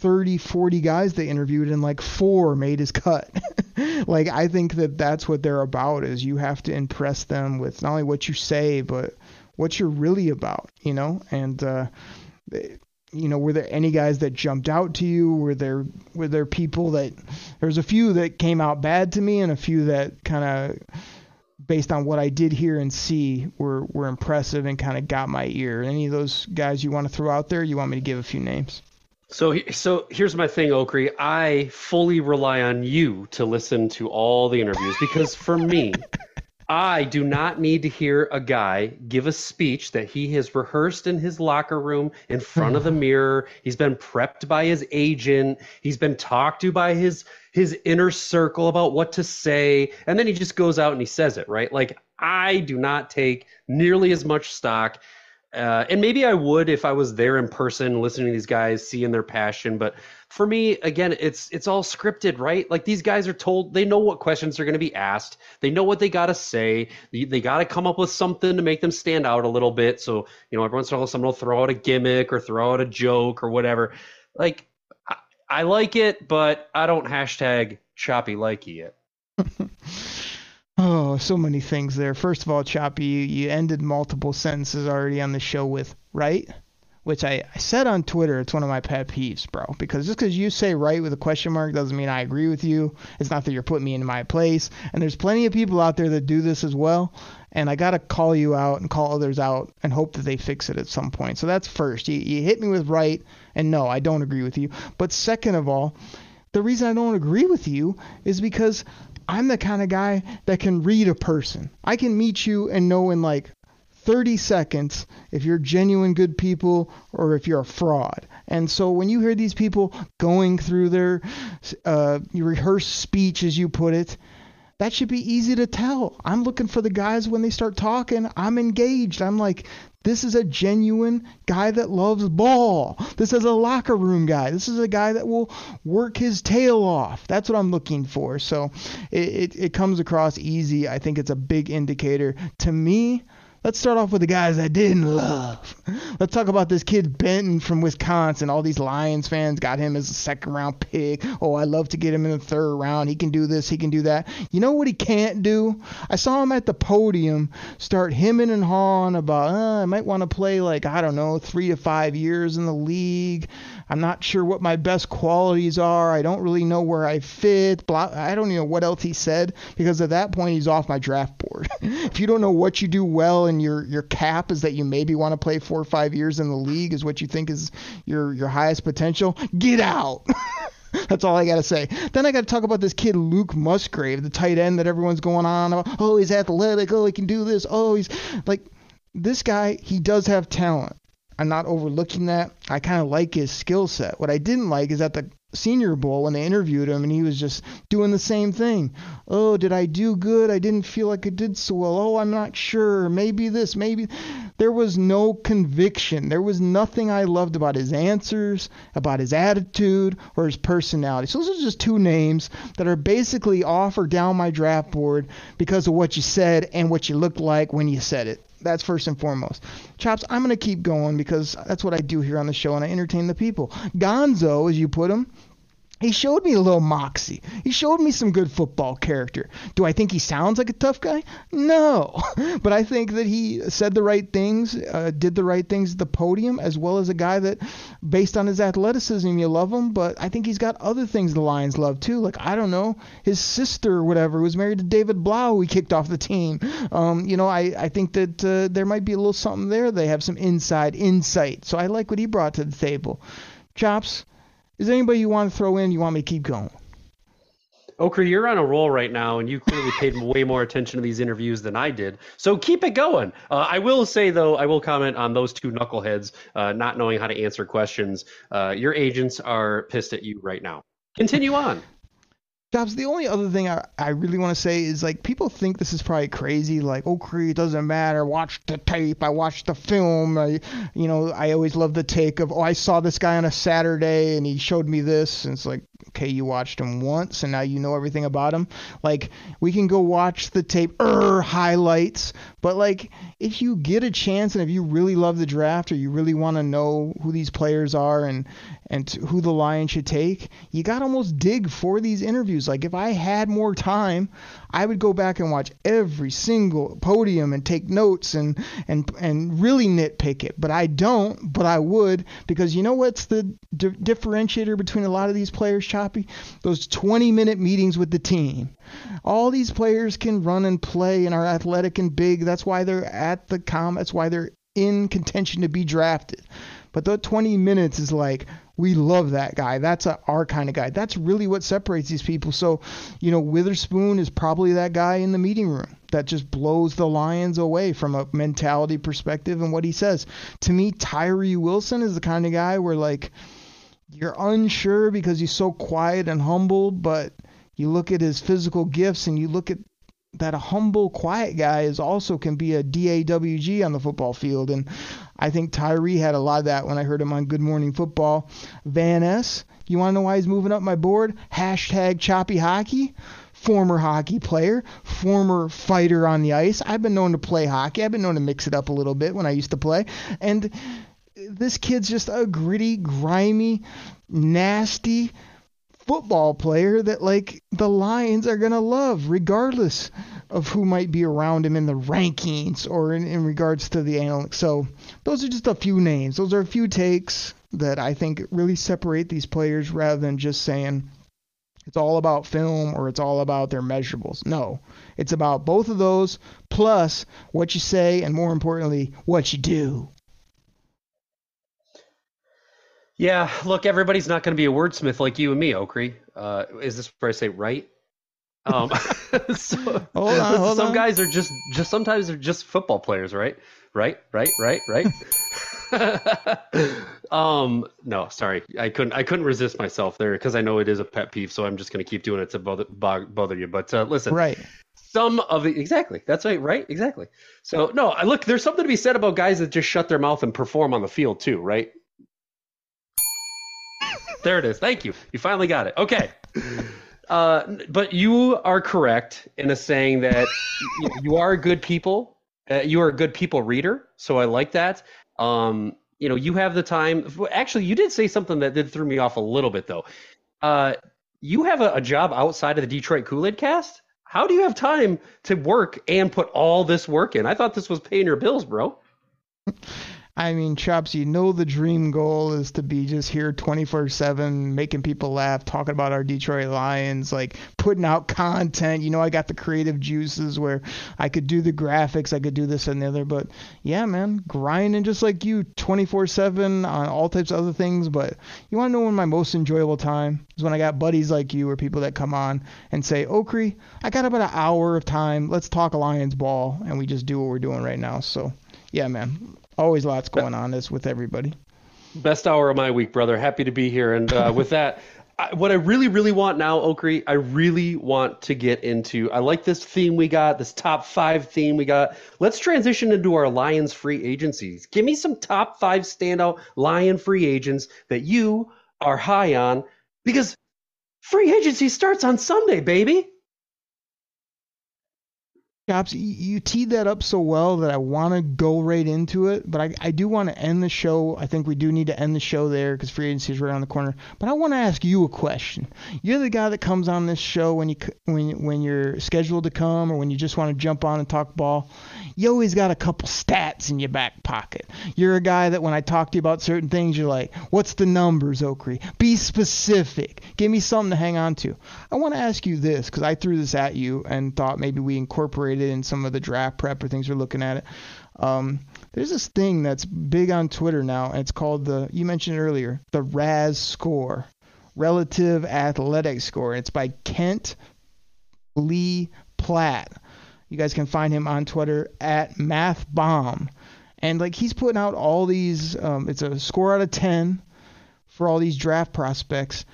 30, 40 guys they interviewed and like four made his cut. like I think that that's what they're about is you have to impress them with not only what you say but what you're really about, you know? And uh you know, were there any guys that jumped out to you? Were there were there people that there's a few that came out bad to me and a few that kind of based on what I did hear and see were were impressive and kind of got my ear. Any of those guys you want to throw out there? You want me to give a few names? So, so here's my thing, Okri. I fully rely on you to listen to all the interviews because for me, I do not need to hear a guy give a speech that he has rehearsed in his locker room in front of the mm-hmm. mirror. He's been prepped by his agent. He's been talked to by his his inner circle about what to say, and then he just goes out and he says it, right? Like I do not take nearly as much stock uh, and maybe I would if I was there in person, listening to these guys, seeing their passion. But for me, again, it's it's all scripted, right? Like these guys are told they know what questions are going to be asked. They know what they got to say. They, they got to come up with something to make them stand out a little bit. So you know, every once in a while, someone will throw out a gimmick or throw out a joke or whatever. Like I, I like it, but I don't hashtag choppy likey it. Oh, so many things there. First of all, Choppy, you, you ended multiple sentences already on the show with right, which I, I said on Twitter. It's one of my pet peeves, bro. Because just because you say right with a question mark doesn't mean I agree with you. It's not that you're putting me in my place. And there's plenty of people out there that do this as well. And I gotta call you out and call others out and hope that they fix it at some point. So that's first. You, you hit me with right, and no, I don't agree with you. But second of all, the reason I don't agree with you is because I'm the kind of guy that can read a person. I can meet you and know in like 30 seconds if you're genuine good people or if you're a fraud. And so when you hear these people going through their uh, rehearsed speech, as you put it, that should be easy to tell. I'm looking for the guys when they start talking. I'm engaged. I'm like, this is a genuine guy that loves ball. This is a locker room guy. This is a guy that will work his tail off. That's what I'm looking for. So it, it, it comes across easy. I think it's a big indicator. To me, Let's start off with the guys I didn't love. Let's talk about this kid Benton from Wisconsin. All these Lions fans got him as a second round pick. Oh, I love to get him in the third round. He can do this, he can do that. You know what he can't do? I saw him at the podium start hemming and hawing about, uh, I might want to play like, I don't know, three to five years in the league. I'm not sure what my best qualities are. I don't really know where I fit. Blah, I don't even know what else he said because at that point he's off my draft board. if you don't know what you do well and your your cap is that you maybe want to play four or five years in the league is what you think is your your highest potential, get out. That's all I got to say. Then I got to talk about this kid, Luke Musgrave, the tight end that everyone's going on about. Oh, he's athletic. Oh, he can do this. Oh, he's like, this guy, he does have talent. I'm not overlooking that. I kind of like his skill set. What I didn't like is at the Senior Bowl when they interviewed him and he was just doing the same thing. Oh, did I do good? I didn't feel like I did so well. Oh, I'm not sure. Maybe this, maybe. There was no conviction. There was nothing I loved about his answers, about his attitude, or his personality. So those are just two names that are basically off or down my draft board because of what you said and what you looked like when you said it. That's first and foremost. Chops, I'm going to keep going because that's what I do here on the show and I entertain the people. Gonzo, as you put him, he showed me a little moxie. He showed me some good football character. Do I think he sounds like a tough guy? No. But I think that he said the right things, uh, did the right things at the podium, as well as a guy that, based on his athleticism, you love him. But I think he's got other things the Lions love too. Like, I don't know, his sister or whatever was married to David Blough, he kicked off the team. Um, you know, I, I think that uh, there might be a little something there. They have some inside insight. So I like what he brought to the table. Chops, is there anybody you want to throw in? You want me to keep going? Okra, you're on a roll right now, and you clearly paid way more attention to these interviews than I did. So keep it going. Uh, I will say, though, I will comment on those two knuckleheads uh, not knowing how to answer questions. Uh, your agents are pissed at you right now. Continue on. Chops, the only other thing I, I really want to say is like people think this is probably crazy, like, oh, Creed doesn't matter. Watch the tape. I watched the film. I, you know, I always love the take of, oh, I saw this guy on a Saturday and he showed me this. And it's like, okay, you watched him once and now you know everything about him. Like, we can go watch the tape, er, highlights. But like, if you get a chance and if you really love the draft or you really want to know who these players are and and who the Lions should take, you got to almost dig for these interviews. Like if I had more time, I would go back and watch every single podium and take notes and and and really nitpick it. But I don't, but I would because you know what's the di- differentiator between a lot of these players, Choppy? Those 20-minute meetings with the team. All these players can run and play and are athletic and big. That's why they're at the com. That's why they're in contention to be drafted. But the 20 minutes is like, we love that guy. That's a, our kind of guy. That's really what separates these people. So, you know, Witherspoon is probably that guy in the meeting room that just blows the Lions away from a mentality perspective and what he says. To me, Tyree Wilson is the kind of guy where, like, you're unsure because he's so quiet and humble, but you look at his physical gifts and you look at that a humble, quiet guy is also can be a DAWG on the football field. And I think Tyree had a lot of that when I heard him on Good Morning Football. Van Ness, you want to know why he's moving up my board? Hashtag choppy hockey. Former hockey player, former fighter on the ice. I've been known to play hockey. I've been known to mix it up a little bit when I used to play. And this kid's just a gritty, grimy, nasty, football player that like the Lions are gonna love regardless of who might be around him in the rankings or in, in regards to the analytics. So those are just a few names. Those are a few takes that I think really separate these players rather than just saying it's all about film or it's all about their measurables. No, it's about both of those plus what you say and more importantly, what you do. Yeah, look, everybody's not going to be a wordsmith like you and me, Okri. Uh, is this where I say right? Um, so, hold on, hold some on. guys are just, just sometimes they're just football players, right? Right, right, right, right. um, no, sorry, I couldn't, I couldn't resist myself there because I know it is a pet peeve, so I'm just going to keep doing it to bother, bother you. But uh, listen, Right. some of the exactly that's right, right, exactly. So no, I look, there's something to be said about guys that just shut their mouth and perform on the field too, right? There it is. Thank you. You finally got it. Okay. Uh, but you are correct in a saying that you, are good people. Uh, you are a good people reader. So I like that. Um, you know, you have the time. Actually, you did say something that did throw me off a little bit though. Uh, you have a, a job outside of the Detroit Kool Aid Cast. How do you have time to work and put all this work in? I thought this was paying your bills, bro. I mean, Chops, you know the dream goal is to be just here 24 7, making people laugh, talking about our Detroit Lions, like putting out content. You know, I got the creative juices where I could do the graphics, I could do this and the other. But yeah, man, grinding just like you 24 7 on all types of other things. But you want to know when my most enjoyable time is when I got buddies like you or people that come on and say, Okri, I got about an hour of time. Let's talk Lions ball. And we just do what we're doing right now. So yeah, man. Always lots going on this with everybody. Best hour of my week, brother. Happy to be here. And uh, with that, I, what I really, really want now, Okri, I really want to get into. I like this theme we got, this top five theme we got. Let's transition into our Lions free agencies. Give me some top five standout Lion free agents that you are high on because free agency starts on Sunday, baby. You, teed that up so well that I want to go right into it, but I, I do want to end the show. I think we do need to end the show there because free agency is right around the corner. But I want to ask you a question. You're the guy that comes on this show when you when when you're scheduled to come or when you just want to jump on and talk ball. You always got a couple stats in your back pocket. You're a guy that when I talk to you about certain things, you're like, "What's the numbers, Okri? Be specific. Give me something to hang on to." I want to ask you this because I threw this at you and thought maybe we incorporated in some of the draft prep or things we're looking at it. Um, there's this thing that's big on Twitter now, and it's called the you mentioned earlier, the RAS score, relative athletic score. It's by Kent Lee Platt. You guys can find him on Twitter at MathBomb. And like he's putting out all these um, it's a score out of 10 for all these draft prospects.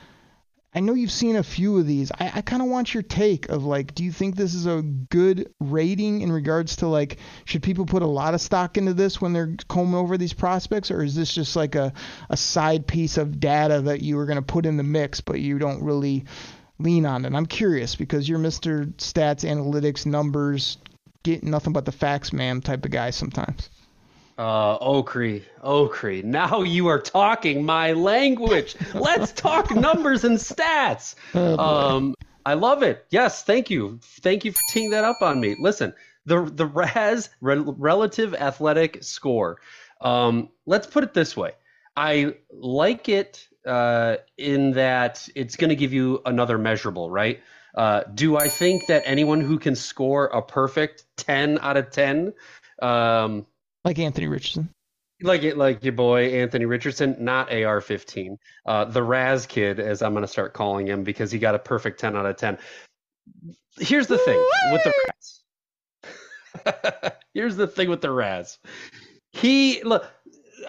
I know you've seen a few of these. I, I kind of want your take of like, do you think this is a good rating in regards to like, should people put a lot of stock into this when they're combing over these prospects, or is this just like a, a side piece of data that you were going to put in the mix, but you don't really lean on it? I'm curious because you're Mr. Stats, Analytics, Numbers, get nothing but the facts, ma'am type of guy sometimes. Uh, Okri, Okri. Now you are talking my language. Let's talk numbers and stats. um, I love it. Yes, thank you. Thank you for teeing that up on me. Listen, the the RAS rel- relative athletic score. Um, let's put it this way. I like it uh, in that it's going to give you another measurable, right? Uh, do I think that anyone who can score a perfect 10 out of 10 um, like Anthony Richardson. Like it, like your boy Anthony Richardson, not AR-15, uh, the Raz kid, as I'm going to start calling him, because he got a perfect 10 out of 10. Here's the thing with the Raz. Here's the thing with the Raz. He look.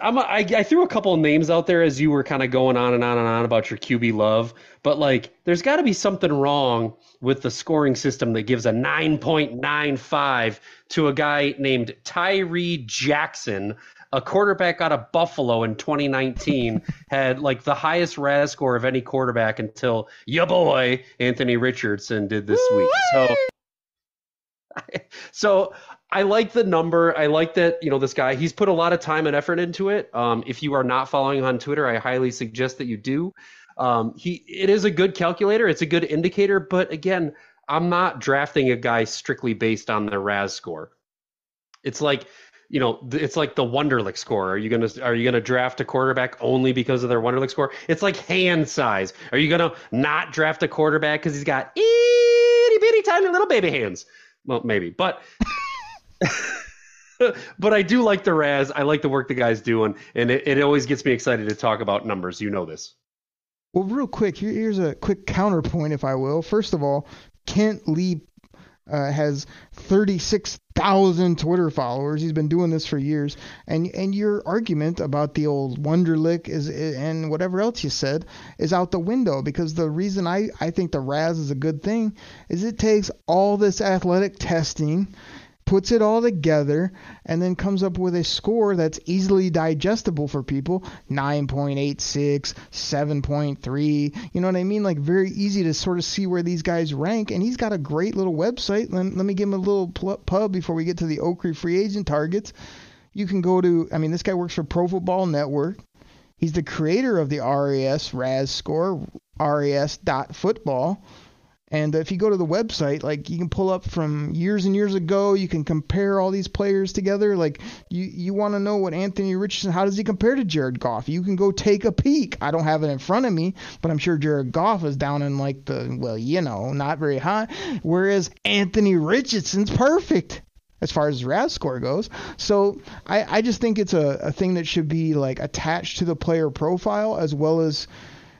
I'm a, I, I threw a couple of names out there as you were kind of going on and on and on about your QB love, but like there's got to be something wrong with the scoring system that gives a 9.95 to a guy named Tyree Jackson, a quarterback out of Buffalo in 2019, had like the highest RAS score of any quarterback until your boy Anthony Richardson did this week. So so I like the number. I like that, you know, this guy, he's put a lot of time and effort into it. Um, if you are not following on Twitter, I highly suggest that you do. Um, he, it is a good calculator. It's a good indicator. But again, I'm not drafting a guy strictly based on their RAS score. It's like you know, it's like the Wonderlic score. Are you gonna are you gonna draft a quarterback only because of their Wonderlic score? It's like hand size. Are you gonna not draft a quarterback because he's got itty bitty tiny little baby hands? Well, maybe, but but I do like the RAS. I like the work the guy's doing, and it, it always gets me excited to talk about numbers. You know this. Well, real quick, here, here's a quick counterpoint, if I will. First of all, Kent Lee uh, has 36,000 Twitter followers. He's been doing this for years. And and your argument about the old Wonderlic is and whatever else you said is out the window because the reason I I think the RAS is a good thing is it takes all this athletic testing puts it all together, and then comes up with a score that's easily digestible for people 9.86, 7.3. You know what I mean? Like, very easy to sort of see where these guys rank. And he's got a great little website. Let, let me give him a little pub before we get to the Oakry free agent targets. You can go to, I mean, this guy works for Pro Football Network. He's the creator of the RAS RAS score, RAS.football. And if you go to the website, like you can pull up from years and years ago, you can compare all these players together. Like you, you want to know what Anthony Richardson, how does he compare to Jared Goff? You can go take a peek. I don't have it in front of me, but I'm sure Jared Goff is down in like the, well, you know, not very high. Whereas Anthony Richardson's perfect as far as RAS score goes. So I, I just think it's a, a thing that should be like attached to the player profile as well as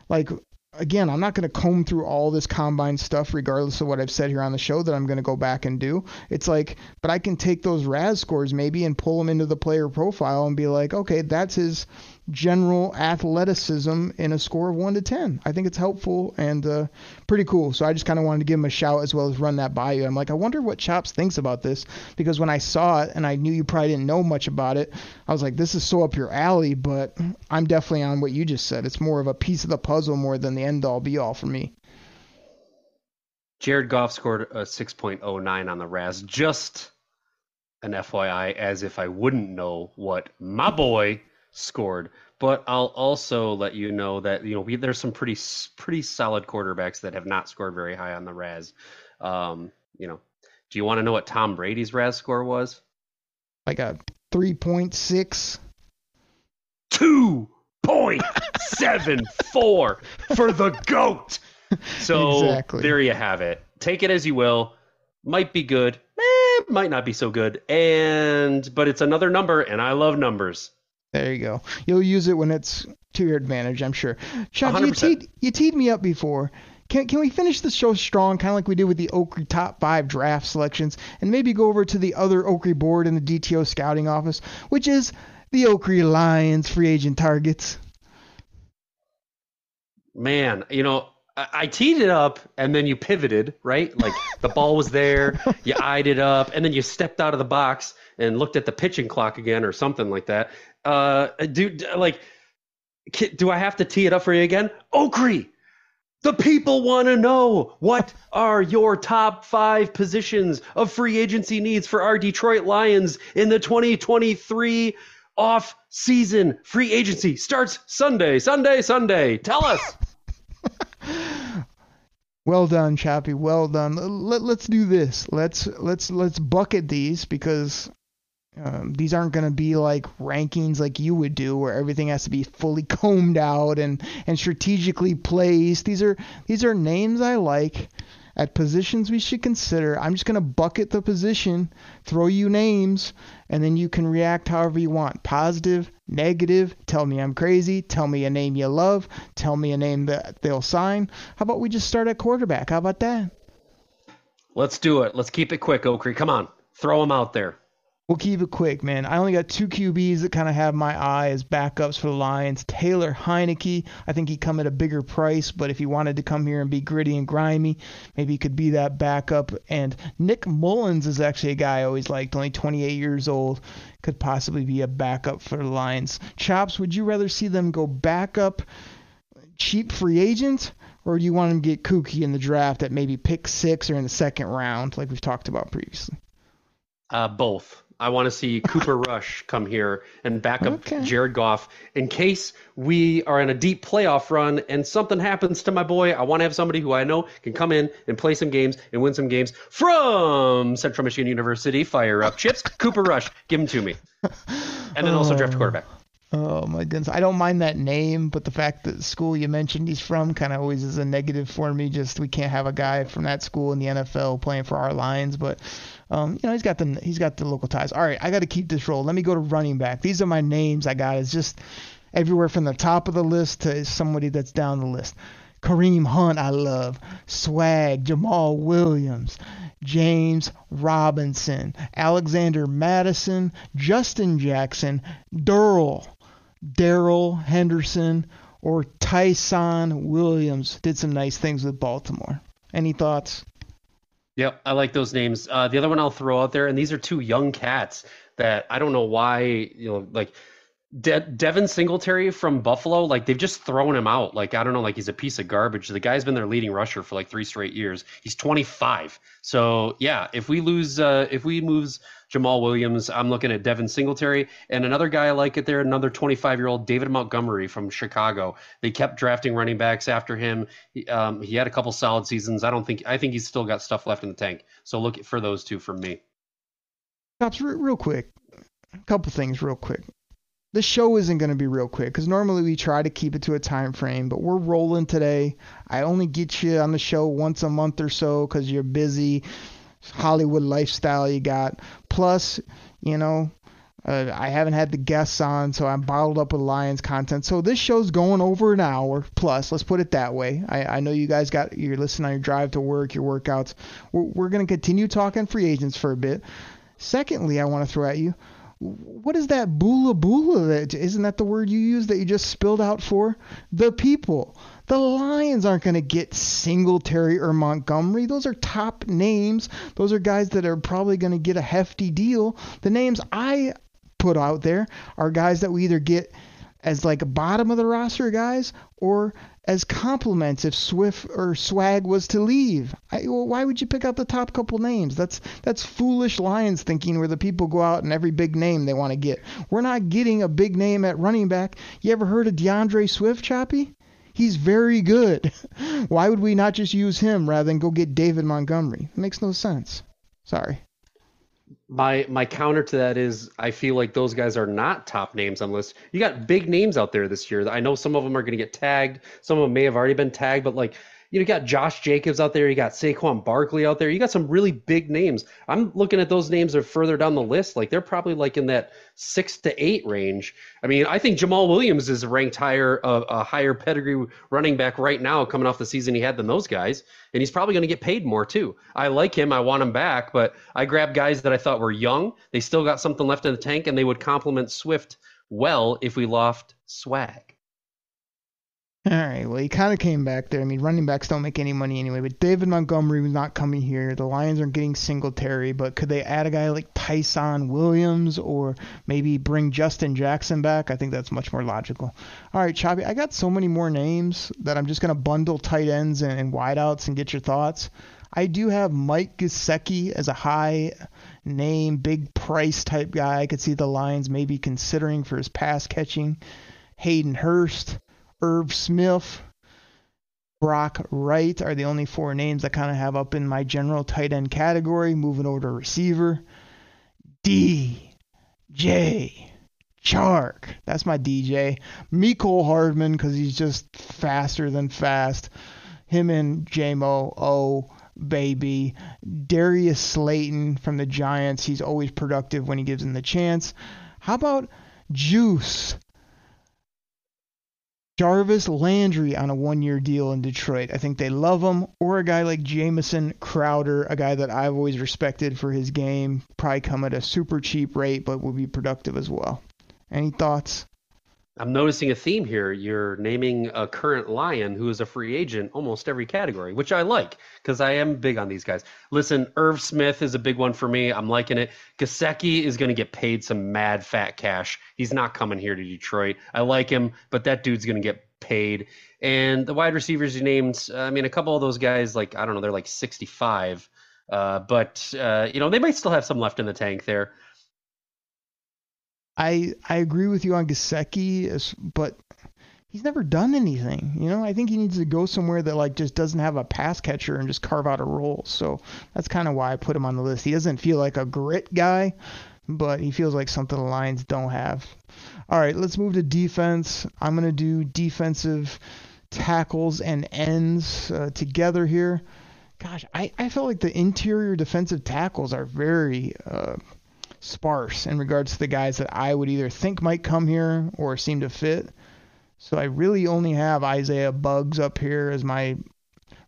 like again, I'm not going to comb through all this combine stuff, regardless of what I've said here on the show, that I'm going to go back and do. It's like, but I can take those RAS scores maybe and pull them into the player profile and be like, okay, that's his general athleticism in a score of 1 to 10. I think it's helpful and uh, pretty cool. So I just kind of wanted to give him a shout as well as run that by you. I'm like, I wonder what Chops thinks about this because when I saw it and I knew you probably didn't know much about it, I was like, this is so up your alley, but I'm definitely on what you just said. It's more of a piece of the puzzle more than the end all be all for me. Jared Goff scored a 6.09 on the RAS. Just an FYI, as if I wouldn't know what my boy scored. But I'll also let you know that you know we, there's some pretty pretty solid quarterbacks that have not scored very high on the RAS. Um, you know, do you want to know what Tom Brady's RAS score was? Like a three point six. Two point seven four for the goat. So exactly. there you have it. Take it as you will. Might be good, eh, might not be so good, and but it's another number, and I love numbers. There you go. You'll use it when it's to your advantage, I'm sure. Chuck, you teed, you teed me up before. Can, can we finish the show strong, kind of like we did with the Oakry top five draft selections, and maybe go over to the other Oakry board in the DTO scouting office, which is the Oakry Lions free agent targets? Man, you know, I teed it up and then you pivoted, right? Like the ball was there, you eyed it up, and then you stepped out of the box and looked at the pitching clock again or something like that. Uh, do like, do I have to tee it up for you again? Oakry, the people want to know what are your top five positions of free agency needs for our Detroit Lions in the 2023 off season free agency starts Sunday, Sunday, Sunday. Tell us. Well done, Choppy. Well done. Let, us do this. Let's let's let's bucket these because um, these aren't going to be like rankings like you would do, where everything has to be fully combed out and and strategically placed. These are these are names I like at positions we should consider. I'm just going to bucket the position, throw you names, and then you can react however you want. Positive, negative, tell me I'm crazy, tell me a name you love, tell me a name that they'll sign. How about we just start at quarterback? How about that? Let's do it. Let's keep it quick, Oakry. Come on. Throw them out there. We'll keep it quick, man. I only got two QBs that kind of have my eye as backups for the Lions. Taylor Heinicke, I think he'd come at a bigger price, but if he wanted to come here and be gritty and grimy, maybe he could be that backup. And Nick Mullens is actually a guy I always liked, only 28 years old, could possibly be a backup for the Lions. Chops, would you rather see them go backup, cheap free agent, or do you want them to get kooky in the draft at maybe pick six or in the second round, like we've talked about previously? Uh, both. I want to see Cooper Rush come here and back up Okay. Jared Goff in case we are in a deep playoff run and something happens to my boy. I want to have somebody who I know can come in and play some games and win some games from Central Michigan University. Fire up chips. Cooper Rush, give him to me. And then also draft a quarterback. Oh my goodness, I don't mind that name, but the fact that school you mentioned he's from kind of always is a negative for me. Just we can't have a guy from that school in the NFL playing for our Lions, but um, you know he's got the he's got the local ties. All right, I got to keep this roll. Let me go to running back. These are my names I got. It's just everywhere from the top of the list to somebody that's down the list. Kareem Hunt, I love. Swag, Jamaal Williams, James Robinson, Alexander Mattison, Justin Jackson, Durrell, Darrell Henderson, or Ty'Son Williams did some nice things with Baltimore. Any thoughts? Yep, I like those names. Uh, the other one I'll throw out there, and these are two young cats that I don't know why, you know, like De- Devin Singletary from Buffalo, like they've just thrown him out. Like I don't know, like he's a piece of garbage. The guy's been their leading rusher for like three straight years. He's 25. So yeah, if we lose, uh, if we lose Jamaal Williams, I'm looking at Devin Singletary and another guy I like it there, another 25 year old David Montgomery from Chicago. They kept drafting running backs after him. He, um, he had a couple solid seasons. I don't think I think he's still got stuff left in the tank. So look for those two from me. Chops, re- real quick, a couple things real quick. the show isn't going to be real quick because normally we try to keep it to a time frame, but we're rolling today. I only get you on the show once a month or so because you're busy, Hollywood lifestyle you got. Plus, you know, uh, I haven't had the guests on, so I'm bottled up with Lions content. So this show's going over an hour plus. Let's put it that way. I, I know you guys got you're listening on your drive to work, your workouts. We're, we're going to continue talking free agents for a bit. Secondly, I want to throw at you what is that bula bula that isn't that the word you use that you just spilled out for the people the lions aren't going to get singletary or montgomery those are top names those are guys that are probably going to get a hefty deal the names i put out there are guys that we either get as like bottom of the roster guys or as compliments if Swift or Swag was to leave. I, well, why would you pick out the top couple names? That's that's foolish Lions thinking where the people go out and every big name they want to get. We're not getting a big name at running back. You ever heard of D'Andre Swift, Choppy? He's very good. Why would we not just use him rather than go get David Montgomery? It makes no sense. Sorry. My my counter to that is I feel like those guys are not top names on list. You got big names out there this year. I know some of them are going to get tagged. Some of them may have already been tagged, but like you got Josh Jacobs out there. You got Saquon Barkley out there. You got some really big names. I'm looking at those names that are further down the list. Like they're probably like in that six to eight range. I mean, I think Jamaal Williams is ranked higher, uh, a higher pedigree running back right now, coming off the season he had than those guys, and he's probably going to get paid more too. I like him. I want him back, but I grabbed guys that I thought were young. They still got something left in the tank, and they would complement Swift well if we lost swag. All right. Well, he kind of came back there. I mean, running backs don't make any money anyway. But David Montgomery was not coming here. The Lions aren't getting Singletary. But could they add a guy like Ty'Son Williams or maybe bring Justin Jackson back? I think that's much more logical. All right, Choppy. I got so many more names that I'm just gonna bundle tight ends and, and wideouts and get your thoughts. I do have Mike Gesicki as a high name, big price type guy. I could see the Lions maybe considering for his pass catching. Hayden Hurst. Irv Smith, Brock Wright are the only four names I kind of have up in my general tight end category. Moving over to receiver, DJ Chark. That's my DJ. Mecole Hardman because he's just faster than fast. Him and Jamo. Oh, baby. Darius Slayton from the Giants. He's always productive when he gives him the chance. How about Juice? Jarvis Landry on a one year deal in Detroit. I think they love him. Or a guy like Jamison Crowder, a guy that I've always respected for his game. Probably come at a super cheap rate, but will be productive as well. Any thoughts? I'm noticing a theme here. You're naming a current Lion who is a free agent almost every category, which I like because I am big on these guys. Listen, Irv Smith is a big one for me. I'm liking it. Gesicki is going to get paid some mad fat cash. He's not coming here to Detroit. I like him, but that dude's going to get paid. And the wide receivers you named, I mean, a couple of those guys, like, I don't know, they're like 65. Uh, but uh, you know they might still have some left in the tank there. I I agree with you on Gesicki, but he's never done anything. You know, I think he needs to go somewhere that like just doesn't have a pass catcher and just carve out a role. So that's kind of why I put him on the list. He doesn't feel like a grit guy, but he feels like something the Lions don't have. All right, let's move to defense. I'm gonna do defensive tackles and ends uh, together here. Gosh, I, I felt like the interior defensive tackles are very uh, sparse in regards to the guys that I would either think might come here or seem to fit. So I really only have Isaiah Buggs up here as my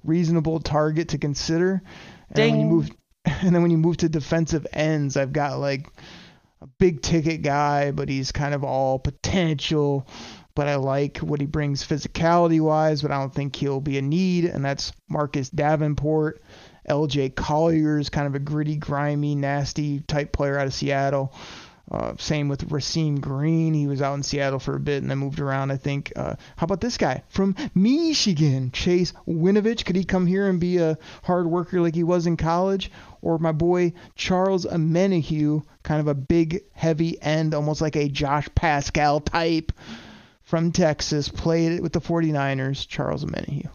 reasonable target to consider. And Ding. when you move and then when you move to defensive ends, I've got like a big ticket guy, but he's kind of all potential. But I like what he brings physicality wise, but I don't think he'll be a need, and that's Marcus Davenport. LJ Collier is kind of a gritty, grimy, nasty type player out of Seattle. Uh, same with Rasheem Green. He was out in Seattle for a bit and then moved around, I think. Uh, how about this guy from Michigan, Chase Winovich? Could he come here and be a hard worker like he was in college? Or my boy Charles Omenihu, kind of a big, heavy end, almost like a Josh Paschal type from Texas, played with the 49ers, Charles Omenihu.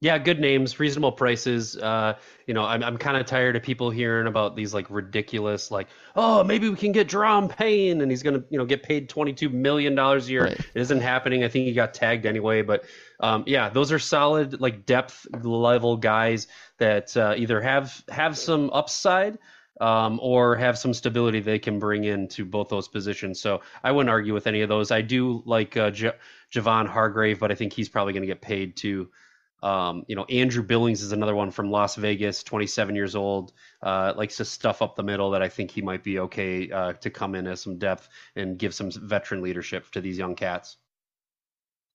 Yeah, good names, reasonable prices. Uh, you know, I'm I'm kind of tired of people hearing about these like ridiculous, like, oh, maybe we can get Daron Payne and he's gonna, you know, get paid 22 million dollars a year. Right. It isn't happening. I think he got tagged anyway. But um, yeah, those are solid like depth level guys that uh, either have have some upside um, or have some stability they can bring into both those positions. So I wouldn't argue with any of those. I do like uh, J- Javon Hargrave, but I think he's probably going to get paid too. Um, you know, Andrew Billings is another one from Las Vegas, 27 years old, uh, likes to stuff up the middle. That I think he might be okay uh, to come in as some depth and give some veteran leadership to these young cats.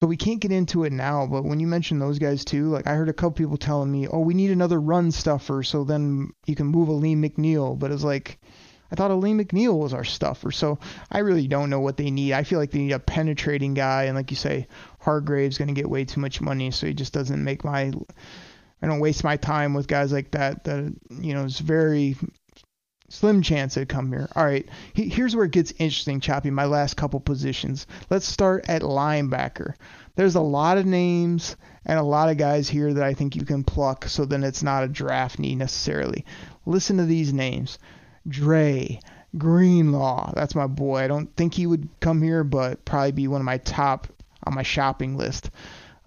So we can't get into it now, but when you mention those guys too, like I heard a couple people telling me, "Oh, we need another run stuffer, so then you can move Alim McNeill." But it's like, I thought Alim McNeill was our stuffer, so I really don't know what they need. I feel like they need a penetrating guy, and like you say, Hargrave's going to get way too much money, so he just doesn't make my. I don't waste my time with guys like that. That you know, it's very slim chance they'd come here. All right, he, here's where it gets interesting, Choppy. My last couple positions. Let's start at linebacker. There's a lot of names and a lot of guys here that I think you can pluck, so then it's not a draft need necessarily. Listen to these names: Dre, Greenlaw. That's my boy. I don't think he would come here, but probably be one of my top on my shopping list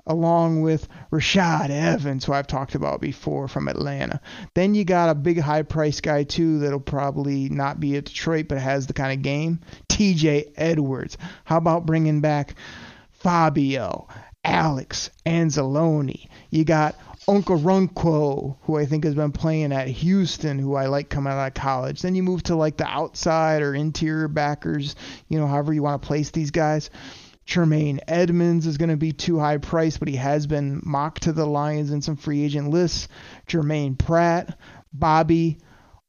along with Rashaan Evans, who I've talked about before from Atlanta. Then you got a big high price guy too that'll probably not be at Detroit but has the kind of game. TJ Edwards. How about bringing back Fabio, Alex Anzalone? You got Onkarunko, who I think has been playing at Houston, who I like coming out of college. Then you move to like the outside or interior backers, you know, however you want to place these guys. Tremaine Edmunds is going to be too high priced, but he has been mocked to the Lions in some free agent lists. Germaine Pratt, Bobby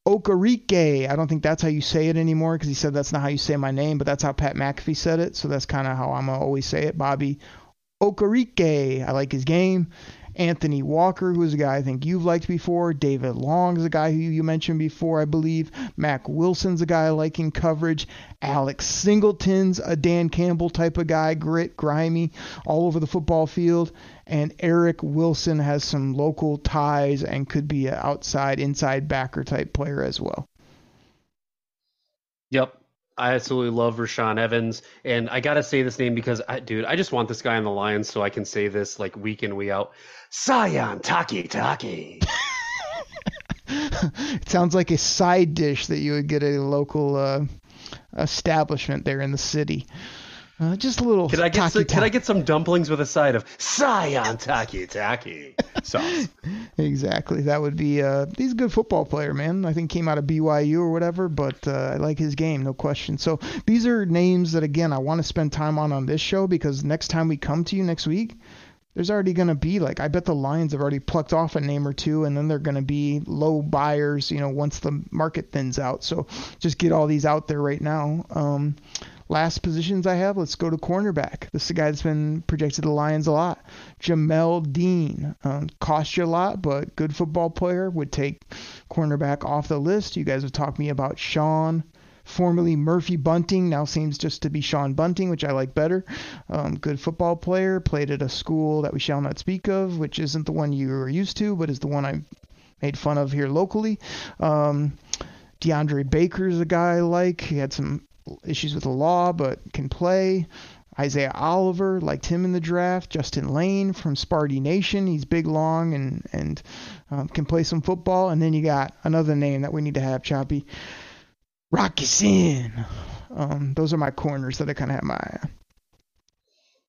Okereke. I don't think that's how you say it anymore because he said that's not how you say my name, but that's how Pat McAfee said it. So that's kind of how I'm going to always say it. Bobby Okereke. I like his game. Anthony Walker, who is a guy I think you've liked before. David Long is a guy who you mentioned before, I believe. Mack Wilson's a guy in coverage. Alex Singleton's a Dan Campbell type of guy, grit, grimy, all over the football field. And Eric Wilson has some local ties and could be an outside, inside backer type player as well. Yep. I absolutely love Rashaan Evans, and I gotta say this name because, I, dude, I just want this guy on the Lions so I can say this like week in week out. Sione Takitaki. it sounds like a side dish that you would get at a local uh, establishment there in the city. Uh, just a little. Can I get some, can I get some dumplings with a side of Sione Takitaki sauce? exactly. That would be. Uh, he's a good football player, man. I think came out of BYU or whatever, but uh, I like his game, no question. So these are names that again I want to spend time on on this show because next time we come to you next week, there's already going to be like I bet the Lions have already plucked off a name or two, and then they're going to be low buyers, you know, once the market thins out. So just get all these out there right now. Um, last positions I have, let's go to cornerback. This is a guy that's been projected to the Lions a lot. Jamel Dean um, cost you a lot, but good football player would take cornerback off the list. You guys have talked me about Sean formerly Murphy Bunting, now seems just to be Sean Bunting, which I like better. Um, good football player, played at a school that we shall not speak of, which isn't the one you are used to, but is the one I made fun of here locally. Um, DeAndre Baker is a guy I like. He had some issues with the law, but can play. Isaiah Oliver, liked him in the draft. Justin Layne from Sparty Nation, he's big, long, and and um, can play some football. And then you got another name that we need to have, Choppy. Rock Ya-Sin. Um, those are my corners that I kind of have my eye on.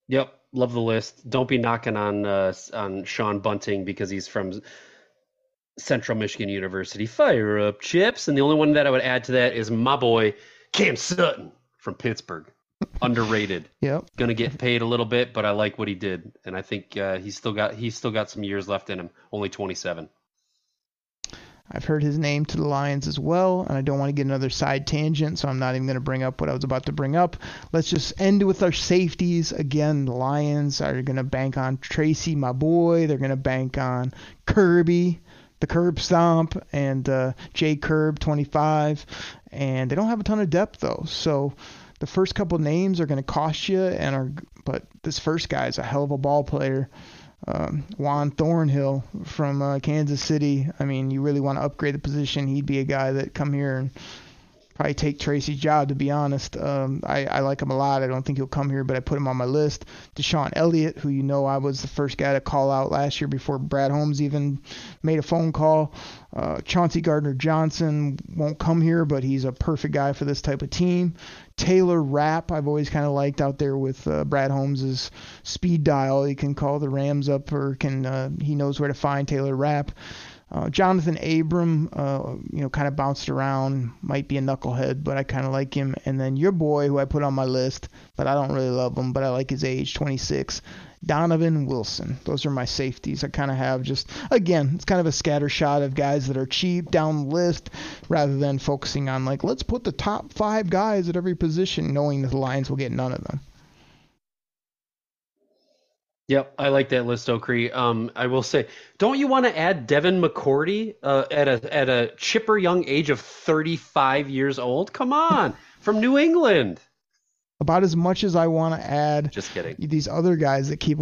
Yep, love the list. Don't be knocking on uh, on Sean Bunting because he's from Central Michigan University. Fire up, chips! And the only one that I would add to that is my boy Cam Sutton from Pittsburgh. Underrated. Yep. Gonna get paid a little bit, but I like what he did, and I think uh, he's still got he's still got some years left in him. Only 27. I've heard his name to the Lions as well, and I don't want to get another side tangent, so I'm not even going to bring up what I was about to bring up. Let's just end with our safeties. Again, the Lions are going to bank on Tracy, my boy. They're going to bank on Kerby, the Curb Stomp, and uh, Jay Curb, 25. And they don't have a ton of depth, though. So the first couple names are going to cost you, and are but this first guy is a hell of a ball player um, Juan Thornhill from uh, Kansas City. I mean, you really want to upgrade the position. He'd be a guy that come here and probably take Tracy's job. To be honest, um, I, I like him a lot. I don't think he'll come here, but I put him on my list. DeShon Elliott, who you know I was the first guy to call out last year before Brad Holmes even made a phone call. Uh, Chauncey Gardner Johnson won't come here, but he's a perfect guy for this type of team. Taylor Rapp, I've always kind of liked out there with uh, Brad Holmes's speed dial. He can call the Rams up, or can uh, he knows where to find Taylor Rapp. Uh, Jonathan Abram, uh, you know, kind of bounced around, might be a knucklehead, but I kind of like him. And then your boy, who I put on my list, but I don't really love him, but I like his age, 26. Donovan Wilson. Those are my safeties. I kind of have just, again, it's kind of a scatter shot of guys that are cheap down the list rather than focusing on, like, let's put the top five guys at every position, knowing that the Lions will get none of them. Yep, I like that list, Okri. Um, I will say, don't you want to add Devin McCourty uh, at a at a chipper young age of 35 years old? Come on, from New England about as much as I want to add. Just kidding. These other guys that keep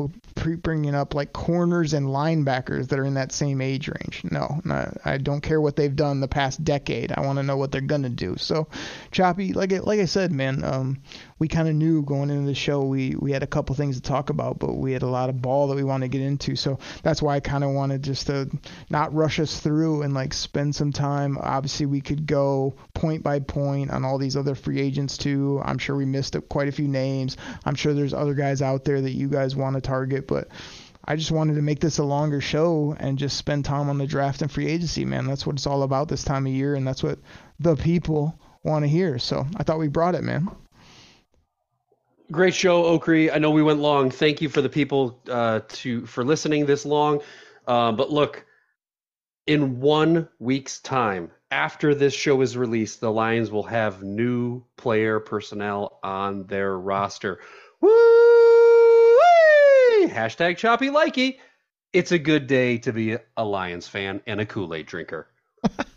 bringing up, like corners and linebackers that are in that same age range. No, I don't care what they've done the past decade. I want to know what they're gonna do. So, Choppy, like like I said, man, um, we kind of knew going into the show we we had a couple things to talk about, but we had a lot of ball that we wanted to get into. So that's why I kind of wanted just to not rush us through and like spend some time. Obviously, we could go point by point on all these other free agents too. I'm sure we missed quite a few names. I'm sure there's other guys out there that you guys want to target, but I just wanted to make this a longer show and just spend time on the draft and free agency, man. That's what it's all about this time of year, and that's what the people want to hear. So I thought we brought it, man. Great show, Okri. I know we went long. Thank you for the people uh, to for listening this long. Uh, but look, in one week's time, after this show is released, the Lions will have new player personnel on their roster. Woo! Hashtag choppy likey. It's a good day to be a Lions fan and a Kool Aid drinker.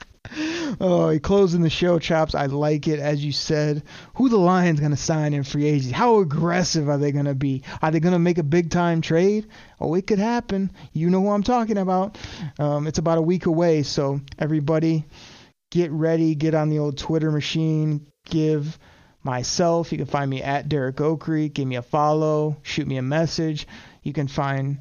oh, he closing the show, chops. I like it. As you said, who the Lions going to sign in free agency? How aggressive are they going to be? Are they going to make a big time trade? Oh, it could happen. You know who I'm talking about. Um, it's about a week away, so everybody get ready. Get on the old Twitter machine. Give myself. You can find me at Derek Okrie. Give me a follow. Shoot me a message. You can find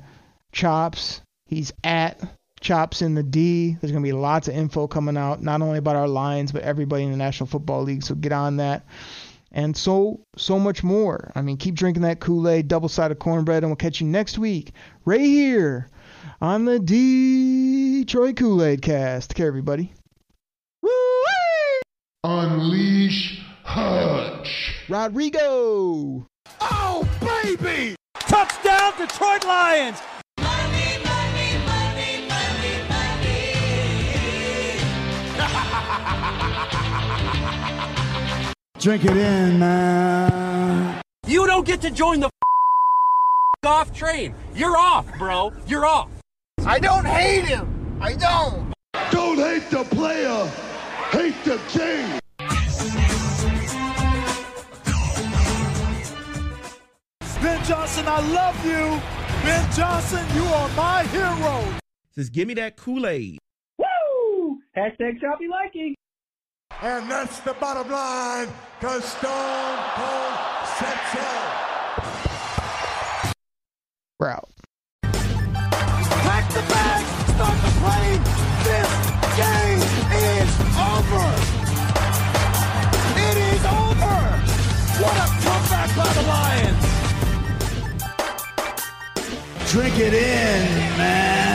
Chops. He's at chops in the D. There's going to be lots of info coming out, not only about our Lions, but everybody in the National Football League. So get on that. And so, so much more. I mean, keep drinking that Kool Aid, double sided cornbread, and we'll catch you next week right here on the Detroit Kool Aid cast. Take care, everybody. Woo-wee! Unleash Hutch. Rodrigo. Oh, baby! Touchdown, Detroit Lions! Drink it in, man. You don't get to join the off train. You're off, bro. You're off. I don't hate him. I don't. Don't hate the player. Hate the king. Ben Johnson, I love you. Ben Johnson, you are my hero. Says, give me that Kool-Aid. Woo! Hashtag choppy liking. And that's the bottom line, because Stone Cold said so. We're out. Pack the bag, start the plane. This game is over. It is over. What a comeback by the Lions. Drink it in, man.